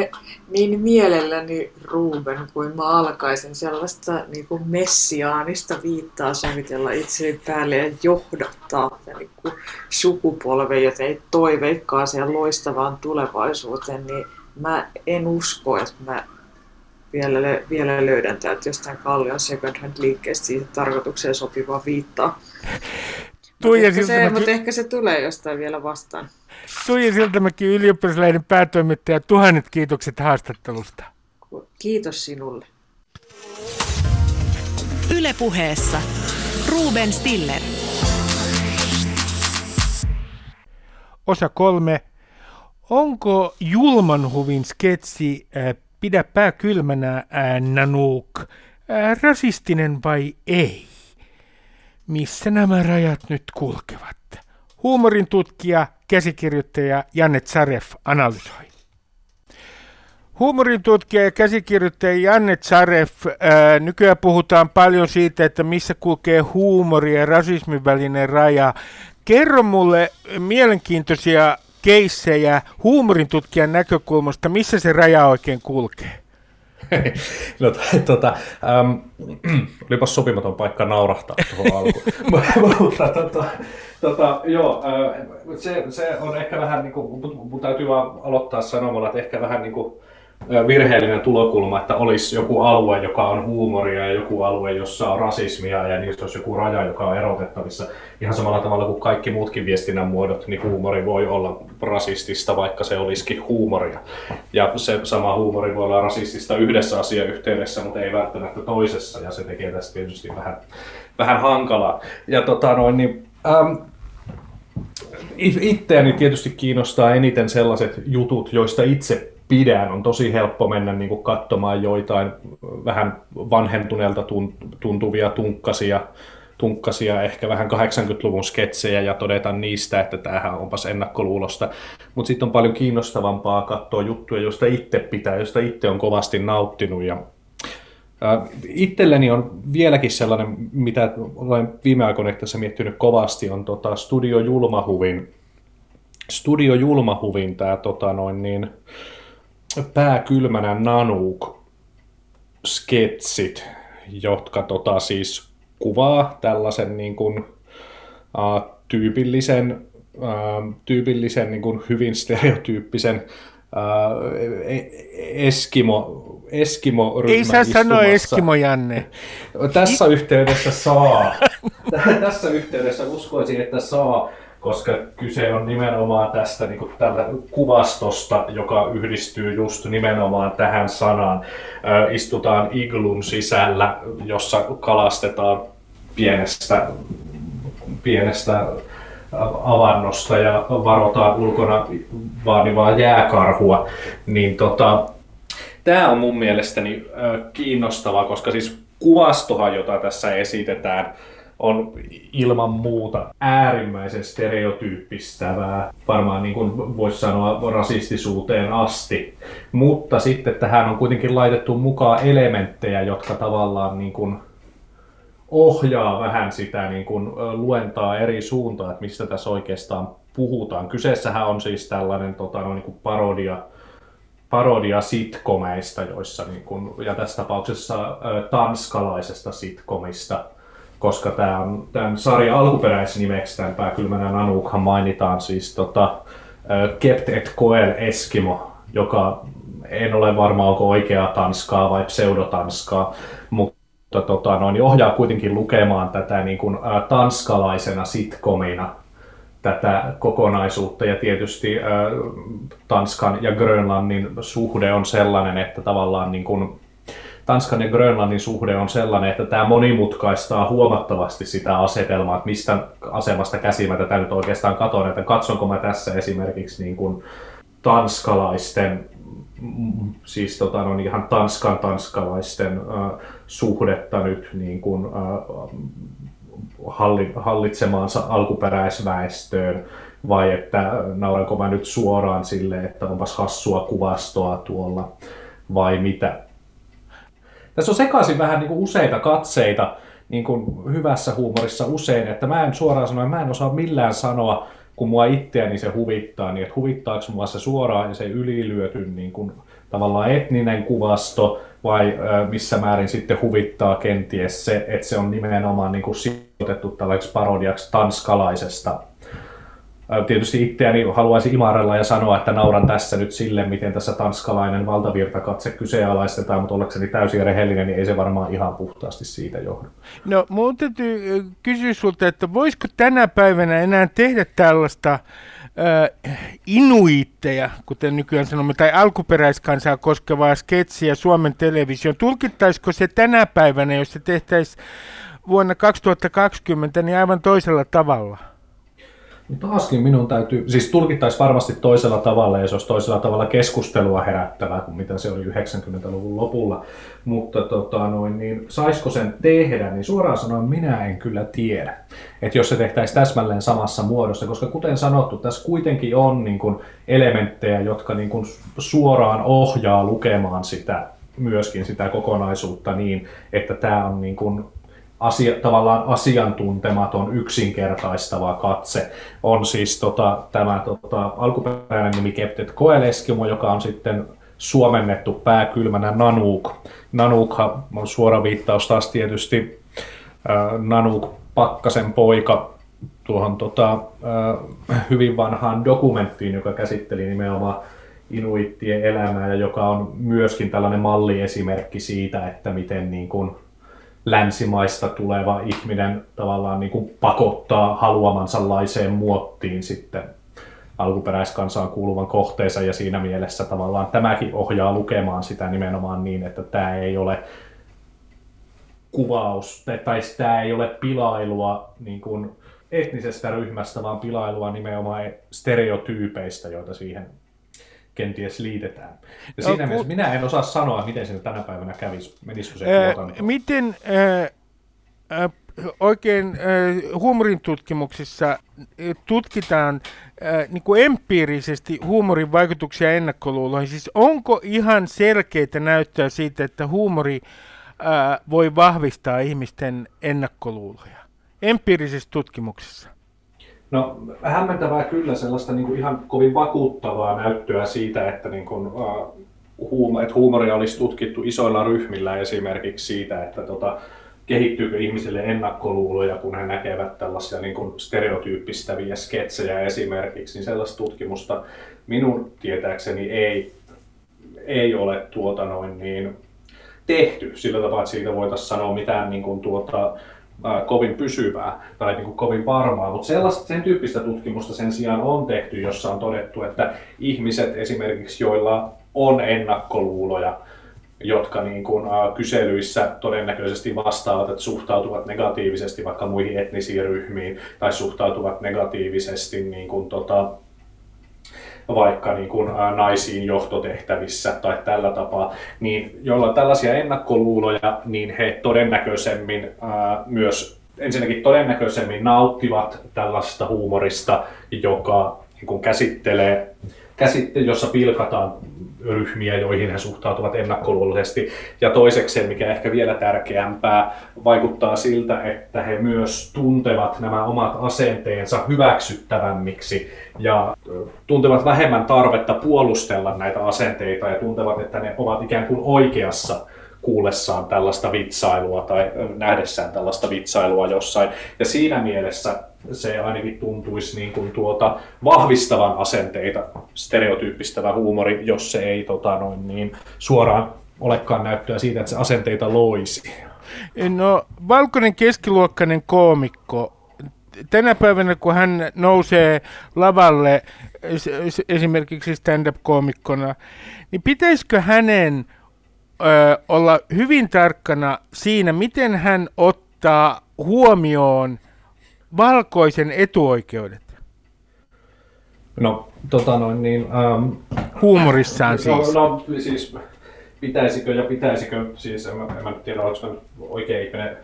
niin mielelläni Ruben kuin mä alkaisin sellaista niin kuin messiaanista viittaa sovitella itseni päälle ja johdattaa niin kuin sukupolven, jota ei toiveikkaaseen loistavaan tulevaisuuteen, niin mä en usko, että mä vielä, vielä löydän täältä jostain Kallion second hand liikkeestä siihen tarkoitukseen sopivaa viittaa. Tuija mutta, ehkä se, mutta ehkä se tulee jostain vielä vastaan. Tuija Siltamäki, ylioppilaslehden päätoimittaja, tuhannet kiitokset haastattelusta. Kiitos sinulle. Ylepuheessa Ruben Stiller. Osa kolme. Onko Julmanhuvin sketsi äh, Pidä pää kylmänä. Ää, rasistinen vai ei? Missä nämä rajat nyt kulkevat? Huumorin tutkija, käsikirjoittaja Janne Zaref analysoi. Huumorin tutkija ja käsikirjoittaja Janne Zaref, ää, nykyään puhutaan paljon siitä, että missä kulkee huumori ja rasismin välinen raja. Kerro mulle mielenkiintoisia keissejä huumorin tutkijan näkökulmasta, missä se raja oikein kulkee? no, tota, ähm, olipas sopimaton paikka naurahtaa tuohon alkuun. Mutta tota, tota, joo, se, se on ehkä vähän, niin kuin, mun täytyy vaan aloittaa sanomalla, että ehkä vähän niin kuin, virheellinen tulokulma, että olisi joku alue, joka on huumoria ja joku alue, jossa on rasismia ja niissä olisi joku raja, joka on erotettavissa. Ihan samalla tavalla kuin kaikki muutkin viestinnän muodot, niin huumori voi olla rasistista, vaikka se olisikin huumoria. Ja se sama huumori voi olla rasistista yhdessä asiayhteydessä, mutta ei välttämättä toisessa, ja se tekee tästä tietysti vähän, vähän hankalaa. Ja tota noin, niin, ähm, itseäni tietysti kiinnostaa eniten sellaiset jutut, joista itse pidän. On tosi helppo mennä niin kuin katsomaan joitain vähän vanhentuneelta tuntuvia tunkkasia, tunkkasia, ehkä vähän 80-luvun sketsejä ja todeta niistä, että tämähän onpas ennakkoluulosta. Mutta sitten on paljon kiinnostavampaa katsoa juttuja, joista itse pitää, joista itse on kovasti nauttinut. Ja Itselleni on vieläkin sellainen, mitä olen viime aikoina tässä miettinyt kovasti, on tota Studio Julmahuvin, Studio Julmahuvin tämä tota noin niin, pääkylmänä Nanook sketsit, jotka tota siis kuvaa tällaisen niin kuin, uh, tyypillisen, uh, tyypillisen niin kuin hyvin stereotyyppisen uh, Eskimo, eskimo Ei saa sanoa Eskimo, Janne. Tässä yhteydessä saa. Tässä yhteydessä uskoisin, että saa koska kyse on nimenomaan tästä niin kuin tällä kuvastosta, joka yhdistyy just nimenomaan tähän sanaan. istutaan iglun sisällä, jossa kalastetaan pienestä, pienestä avannosta ja varotaan ulkona vaanivaa jääkarhua, niin tota, tämä on mun mielestäni kiinnostavaa, koska siis kuvastohan, jota tässä esitetään, on ilman muuta äärimmäisen stereotyyppistävää, varmaan niin kuin voisi sanoa rasistisuuteen asti. Mutta sitten tähän on kuitenkin laitettu mukaan elementtejä, jotka tavallaan niin kuin ohjaa vähän sitä niin kuin luentaa eri suuntaan, että mistä tässä oikeastaan puhutaan. Kyseessähän on siis tällainen tota, no, niin kuin parodia, parodia sitkomeista, joissa, niin kuin, ja tässä tapauksessa tanskalaisesta sitkomista – koska tämä on tämän sarjan alkuperäisnimeksi, tämän pääkylmänä Nanukhan mainitaan siis tota, Kept et Koel Eskimo, joka en ole varma onko oikeaa tanskaa vai pseudotanskaa, mutta tota, noin, niin ohjaa kuitenkin lukemaan tätä niin kuin, ä, tanskalaisena sitcomina tätä kokonaisuutta. Ja tietysti ä, Tanskan ja Grönlannin suhde on sellainen, että tavallaan niin kuin, Tanskan ja Grönlannin suhde on sellainen, että tämä monimutkaistaa huomattavasti sitä asetelmaa, että mistä asemasta käsin mä tätä nyt oikeastaan katon, että katsonko mä tässä esimerkiksi niin kuin tanskalaisten, siis tota, no, ihan tanskan tanskalaisten äh, suhdetta nyt niin kuin, äh, hallitsemaansa alkuperäisväestöön, vai että nauranko mä nyt suoraan sille, että onpas hassua kuvastoa tuolla, vai mitä. Tässä on sekaisin vähän niin kuin useita katseita niin kuin hyvässä huumorissa usein, että mä en suoraan sanoa, mä en osaa millään sanoa, kun mua itseäni se huvittaa, niin että huvittaako mua se suoraan ja se ylilyöty niin kuin, tavallaan etninen kuvasto, vai missä määrin sitten huvittaa kenties se, että se on nimenomaan niin kuin sijoitettu tällaiseksi parodiaksi tanskalaisesta Tietysti itseäni haluaisin imarella ja sanoa, että nauran tässä nyt sille, miten tässä tanskalainen valtavirtakatse kyseenalaistetaan, mutta ollakseni täysin rehellinen, niin ei se varmaan ihan puhtaasti siitä johdu. No, mun täytyy kysyä sulta, että voisiko tänä päivänä enää tehdä tällaista äh, inuitteja, kuten nykyään sanomme, tai alkuperäiskansaa koskevaa sketsiä Suomen television. Tulkittaisiko se tänä päivänä, jos se tehtäisiin vuonna 2020, niin aivan toisella tavalla? Taaskin minun täytyy, siis tulkittaisi varmasti toisella tavalla ja se olisi toisella tavalla keskustelua herättävää kuin mitä se oli 90-luvun lopulla. Mutta tota, noin, niin, saisiko sen tehdä, niin suoraan sanoen minä en kyllä tiedä. Että jos se tehtäisiin täsmälleen samassa muodossa, koska kuten sanottu, tässä kuitenkin on niin kuin, elementtejä, jotka niin kuin, suoraan ohjaa lukemaan sitä myöskin sitä kokonaisuutta niin, että tämä on niin kuin, asia, tavallaan asiantuntematon, yksinkertaistava katse on siis tota, tämä tota, alkuperäinen nimi Keptet Koeleskimo, joka on sitten suomennettu pääkylmänä Nanook. Nanook on suora viittaus taas tietysti äh, Nanook Pakkasen poika tuohon tota, äh, hyvin vanhaan dokumenttiin, joka käsitteli nimenomaan inuittien elämää ja joka on myöskin tällainen malliesimerkki siitä, että miten niin kuin, länsimaista tuleva ihminen tavallaan niin kuin pakottaa haluamansa muottiin sitten alkuperäiskansaan kuuluvan kohteensa. Ja siinä mielessä tavallaan tämäkin ohjaa lukemaan sitä nimenomaan niin, että tämä ei ole kuvaus tai tämä ei ole pilailua niin kuin etnisestä ryhmästä, vaan pilailua nimenomaan stereotyypeistä, joita siihen kenties liitetään. Ja siinä no, mielessä minä en osaa sanoa, miten se tänä päivänä kävisi, menisikö se ää, Miten ää, ää, oikein ää, huumorin tutkimuksissa tutkitaan ää, niin kuin empiirisesti huumorin vaikutuksia ennakkoluuloihin? Siis onko ihan selkeitä näyttöä siitä, että huumori ää, voi vahvistaa ihmisten ennakkoluuloja? Empiirisessä tutkimuksessa? No hämmentävää kyllä sellaista niin kuin ihan kovin vakuuttavaa näyttöä siitä, että, niin kuin, uh, huum- että huumoria olisi tutkittu isoilla ryhmillä esimerkiksi siitä, että tota, kehittyykö ihmisille ennakkoluuloja, kun he näkevät tällaisia niin kuin stereotyyppistäviä sketsejä esimerkiksi, niin sellaista tutkimusta minun tietääkseni ei, ei ole tuota noin niin tehty sillä tavalla, että siitä voitaisiin sanoa mitään niin kuin tuota, kovin pysyvää tai niin kuin kovin varmaa, mutta sellaista, sen tyyppistä tutkimusta sen sijaan on tehty, jossa on todettu, että ihmiset esimerkiksi, joilla on ennakkoluuloja, jotka niin kuin, äh, kyselyissä todennäköisesti vastaavat, että suhtautuvat negatiivisesti vaikka muihin etnisiin ryhmiin tai suhtautuvat negatiivisesti niin kuin, tota, vaikka niin kuin, naisiin johtotehtävissä tai tällä tapaa, niin joilla tällaisia ennakkoluuloja, niin he todennäköisemmin myös ensinnäkin todennäköisemmin nauttivat tällaista huumorista, joka niin kuin käsittelee, käsitte, jossa pilkataan ryhmiä, joihin he suhtautuvat ennakkoluuloisesti. Ja toisekseen, mikä ehkä vielä tärkeämpää, vaikuttaa siltä, että he myös tuntevat nämä omat asenteensa hyväksyttävämmiksi ja tuntevat vähemmän tarvetta puolustella näitä asenteita ja tuntevat, että ne ovat ikään kuin oikeassa kuullessaan tällaista vitsailua tai nähdessään tällaista vitsailua jossain. Ja siinä mielessä se ainakin tuntuisi niin kuin tuota vahvistavan asenteita, stereotyyppistävä huumori, jos se ei tota, noin niin, suoraan olekaan näyttöä siitä, että se asenteita loisi. No, valkoinen keskiluokkainen koomikko, tänä päivänä kun hän nousee lavalle esimerkiksi stand-up-koomikkona, niin pitäisikö hänen ö, olla hyvin tarkkana siinä, miten hän ottaa huomioon valkoisen etuoikeudet? No, tota noin niin... Um, Huumorissaan no, siis. No, no, siis pitäisikö ja pitäisikö, siis en, en mä tiedä, onko mä oikein ihminen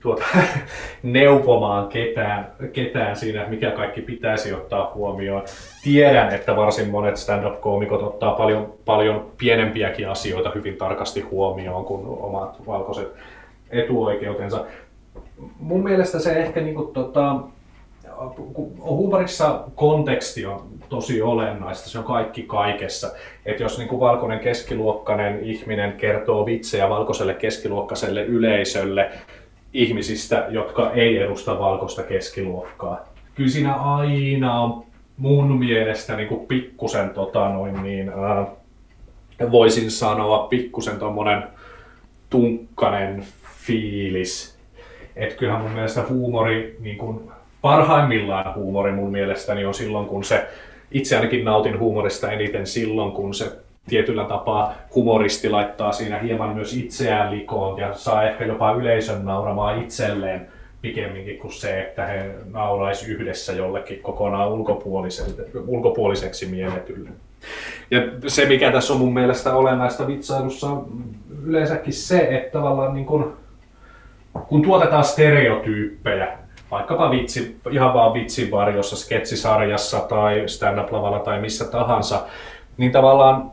tuota, neuvomaan ketään, ketään siinä, mikä kaikki pitäisi ottaa huomioon. Tiedän, että varsin monet stand-up-koomikot ottaa paljon, paljon pienempiäkin asioita hyvin tarkasti huomioon kuin omat valkoiset etuoikeutensa. Mun mielestä se ehkä niin kuin, tota, huumorissa konteksti on tosi olennaista, se on kaikki kaikessa. Että jos niin kuin valkoinen keskiluokkainen ihminen kertoo vitsejä valkoiselle keskiluokkaiselle yleisölle ihmisistä, jotka ei edusta valkoista keskiluokkaa, kyllä siinä aina on mun mielestä niin kuin pikkusen, tota noin niin, ää, voisin sanoa, pikkusen tuommoinen tunkkanen fiilis. Että kyllähän mun mielestä huumori niin kuin parhaimmillaan huumori mun mielestäni on silloin, kun se, itse ainakin nautin huumorista eniten silloin, kun se tietyllä tapaa humoristi laittaa siinä hieman myös itseään likoon ja saa ehkä jopa yleisön nauramaan itselleen pikemminkin kuin se, että he nauraisi yhdessä jollekin kokonaan ulkopuoliseksi mielletylle. Ja se, mikä tässä on mun mielestä olennaista vitsailussa, on yleensäkin se, että tavallaan niin kun, kun tuotetaan stereotyyppejä, vaikkapa vitsi, ihan vaan vitsin varjossa, sketsisarjassa tai stand-up-lavalla tai missä tahansa, niin tavallaan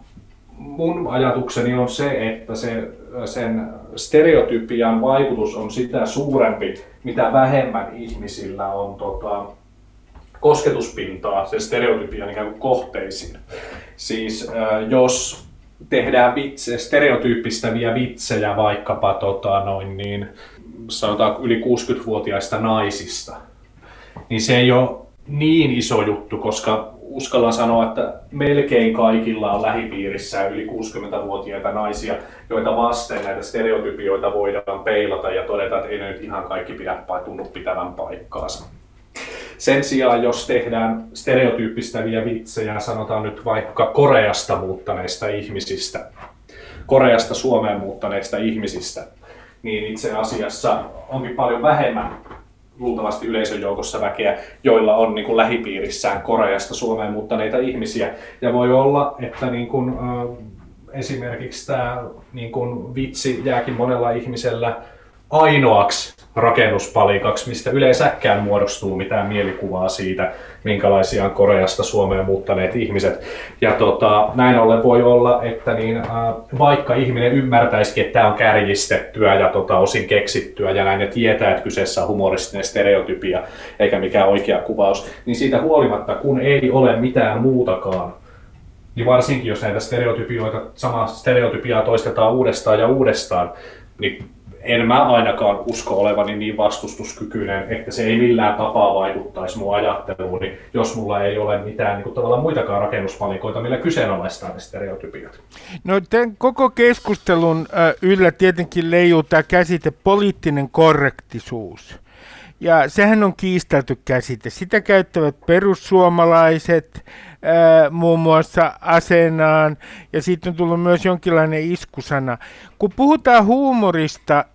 mun ajatukseni on se, että se, sen stereotypian vaikutus on sitä suurempi, mitä vähemmän ihmisillä on tota, kosketuspintaa sen stereotypian ikään kuin kohteisiin. Siis jos tehdään vitse, stereotyyppistäviä vitsejä vaikkapa tota, noin niin, sanotaan yli 60-vuotiaista naisista, niin se ei ole niin iso juttu, koska uskallan sanoa, että melkein kaikilla on lähipiirissä yli 60-vuotiaita naisia, joita vasten näitä stereotypioita voidaan peilata ja todeta, että ei ne nyt ihan kaikki pidä tunnu pitävän paikkaansa. Sen sijaan, jos tehdään stereotyyppistäviä vitsejä, sanotaan nyt vaikka Koreasta muuttaneista ihmisistä, Koreasta Suomeen muuttaneista ihmisistä, niin itse asiassa onkin paljon vähemmän luultavasti yleisön joukossa väkeä, joilla on niin kuin lähipiirissään Koreasta Suomeen muuttaneita ihmisiä. Ja voi olla, että niin kuin, äh, esimerkiksi tämä niin kuin vitsi jääkin monella ihmisellä ainoaksi rakennuspalikaksi, mistä yleensäkään muodostuu mitään mielikuvaa siitä, minkälaisia on Koreasta Suomeen muuttaneet ihmiset. Ja tota, näin ollen voi olla, että niin, äh, vaikka ihminen ymmärtäisikin, että tämä on kärjistettyä ja tota, osin keksittyä ja näin ja tietää, että kyseessä on humoristinen stereotypia eikä mikään oikea kuvaus, niin siitä huolimatta, kun ei ole mitään muutakaan, niin varsinkin jos näitä stereotypioita, samaa stereotypiaa toistetaan uudestaan ja uudestaan, niin en mä ainakaan usko olevani niin vastustuskykyinen, että se ei millään tapaa vaikuttaisi mun ajatteluuni, jos mulla ei ole mitään niin tavallaan muitakaan rakennuspalikoita, millä kyseenalaistaa ne stereotypiat. No tämän koko keskustelun yllä tietenkin leijuu tämä käsite poliittinen korrektisuus. Ja sehän on kiistelty käsite. Sitä käyttävät perussuomalaiset ää, muun muassa asenaan, ja siitä on tullut myös jonkinlainen iskusana. Kun puhutaan huumorista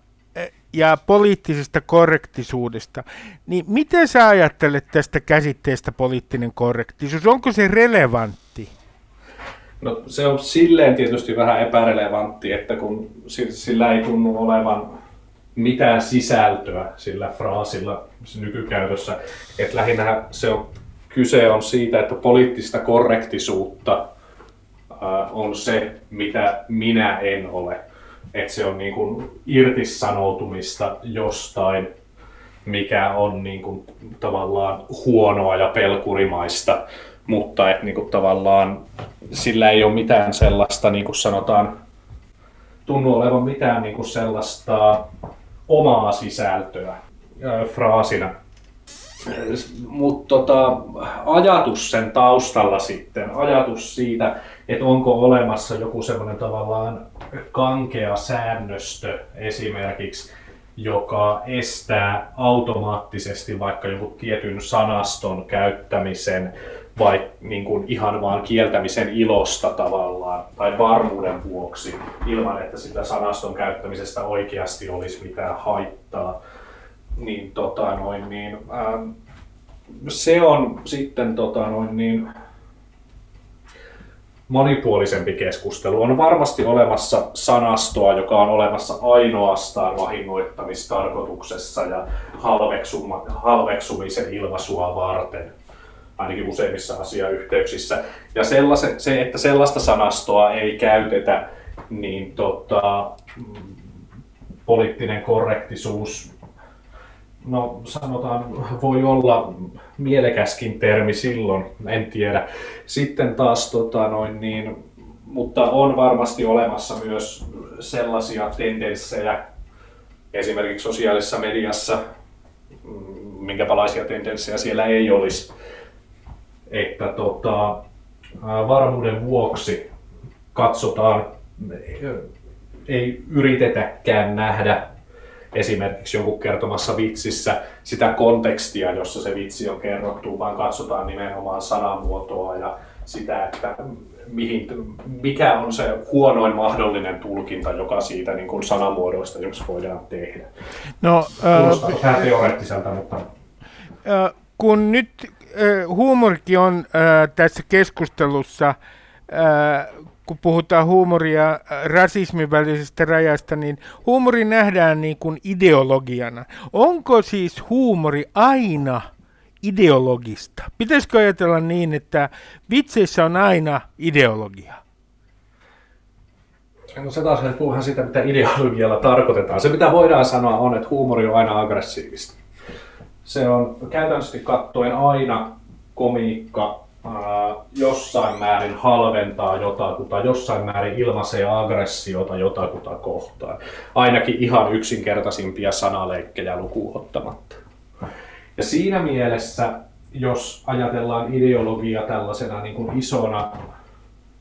ja poliittisesta korrektisuudesta, niin miten sä ajattelet tästä käsitteestä poliittinen korrektisuus? Onko se relevantti? No se on silleen tietysti vähän epärelevantti, että kun sillä ei tunnu olevan mitään sisältöä sillä fraasilla nykykäytössä, että lähinnä se on, kyse on siitä, että poliittista korrektisuutta on se, mitä minä en ole että se on niin kuin irtisanoutumista jostain, mikä on niin kuin tavallaan huonoa ja pelkurimaista, mutta että niin kuin tavallaan sillä ei ole mitään sellaista, niin kuin sanotaan, tunnu olevan mitään niin kuin sellaista omaa sisältöä ää, fraasina. Mutta tota, ajatus sen taustalla sitten, ajatus siitä, että onko olemassa joku semmoinen tavallaan kankea säännöstö esimerkiksi, joka estää automaattisesti vaikka jonkun tietyn sanaston käyttämisen vai niin kuin ihan vaan kieltämisen ilosta tavallaan tai varmuuden vuoksi ilman, että sitä sanaston käyttämisestä oikeasti olisi mitään haittaa. Niin, tota, noin, niin, ähm, se on sitten tota, noin, niin, monipuolisempi keskustelu. On varmasti olemassa sanastoa, joka on olemassa ainoastaan vahingoittamistarkoituksessa ja halveksumisen ilmaisua varten ainakin useimmissa asiayhteyksissä. Ja sellaise, se, että sellaista sanastoa ei käytetä, niin tota, mm, poliittinen korrektisuus, no sanotaan, voi olla mielekäskin termi silloin, en tiedä. Sitten taas, tota, noin niin, mutta on varmasti olemassa myös sellaisia tendenssejä, esimerkiksi sosiaalisessa mediassa, mm, minkälaisia tendenssejä siellä ei olisi, että tota, varmuuden vuoksi katsotaan, ei yritetäkään nähdä esimerkiksi jonkun kertomassa vitsissä sitä kontekstia, jossa se vitsi on kerrottu, vaan katsotaan nimenomaan sanamuotoa ja sitä, että mihin, mikä on se huonoin mahdollinen tulkinta, joka siitä niin kuin sanamuodoista jos voidaan tehdä. No, Kuulostaa äh, vähän teoreettiselta, mutta... Äh, kun nyt huumorikin on tässä keskustelussa, kun puhutaan huumoria rasismin välisestä rajasta, niin huumori nähdään niin kuin ideologiana. Onko siis huumori aina ideologista? Pitäisikö ajatella niin, että vitseissä on aina ideologia? No se taas puhuhan sitä, mitä ideologialla tarkoitetaan. Se mitä voidaan sanoa on, että huumori on aina aggressiivista se on käytännössä katsoen aina komiikka jossain määrin halventaa jotakuta, jossain määrin ilmaisee aggressiota jotakuta kohtaan. Ainakin ihan yksinkertaisimpia sanaleikkejä lukuun ottamatta. Ja siinä mielessä, jos ajatellaan ideologia tällaisena niin kuin isona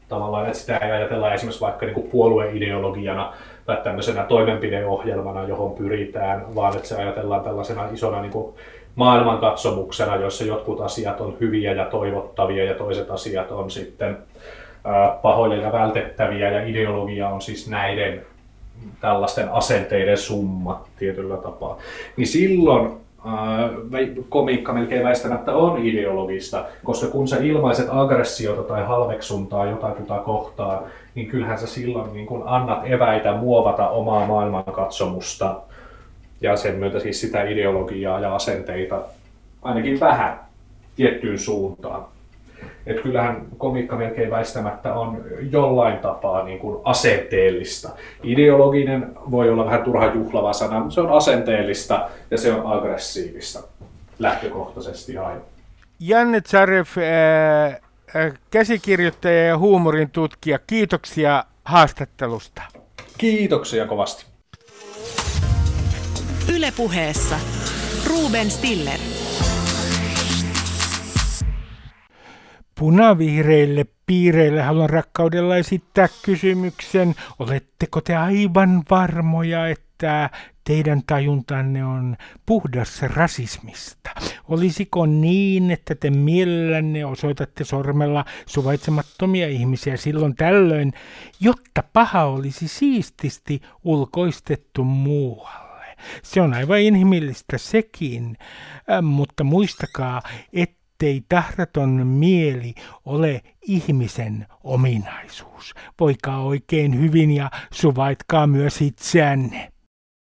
tavallaan, että sitä ei ajatella esimerkiksi vaikka niin kuin puolueideologiana tai tämmöisenä toimenpideohjelmana, johon pyritään, vaan että se ajatellaan tällaisena isona niin kuin maailmankatsomuksena, joissa jotkut asiat on hyviä ja toivottavia ja toiset asiat on sitten pahoja ja vältettäviä ja ideologia on siis näiden tällaisten asenteiden summa tietyllä tapaa. Niin silloin komiikka melkein väistämättä on ideologista, koska kun sä ilmaiset aggressiota tai halveksuntaa jotakuta kohtaan, niin kyllähän sä silloin niin kun annat eväitä muovata omaa maailmankatsomusta ja sen myötä siis sitä ideologiaa ja asenteita ainakin vähän tiettyyn suuntaan. Et kyllähän komiikka melkein väistämättä on jollain tapaa niin kuin asenteellista. Ideologinen voi olla vähän turha juhlava sana, mutta se on asenteellista ja se on aggressiivista lähtökohtaisesti aina. Janne Zaref, käsikirjoittaja ja huumorin tutkija, kiitoksia haastattelusta. Kiitoksia kovasti. Ylepuheessa Ruben Stiller. Punavihreille piireille haluan rakkaudella esittää kysymyksen. Oletteko te aivan varmoja, että teidän tajuntanne on puhdas rasismista? Olisiko niin, että te mielellänne osoitatte sormella suvaitsemattomia ihmisiä silloin tällöin, jotta paha olisi siististi ulkoistettu muualle? Se on aivan inhimillistä sekin, mutta muistakaa, ettei tahraton mieli ole ihmisen ominaisuus. Voikaa oikein hyvin ja suvaitkaa myös itseänne.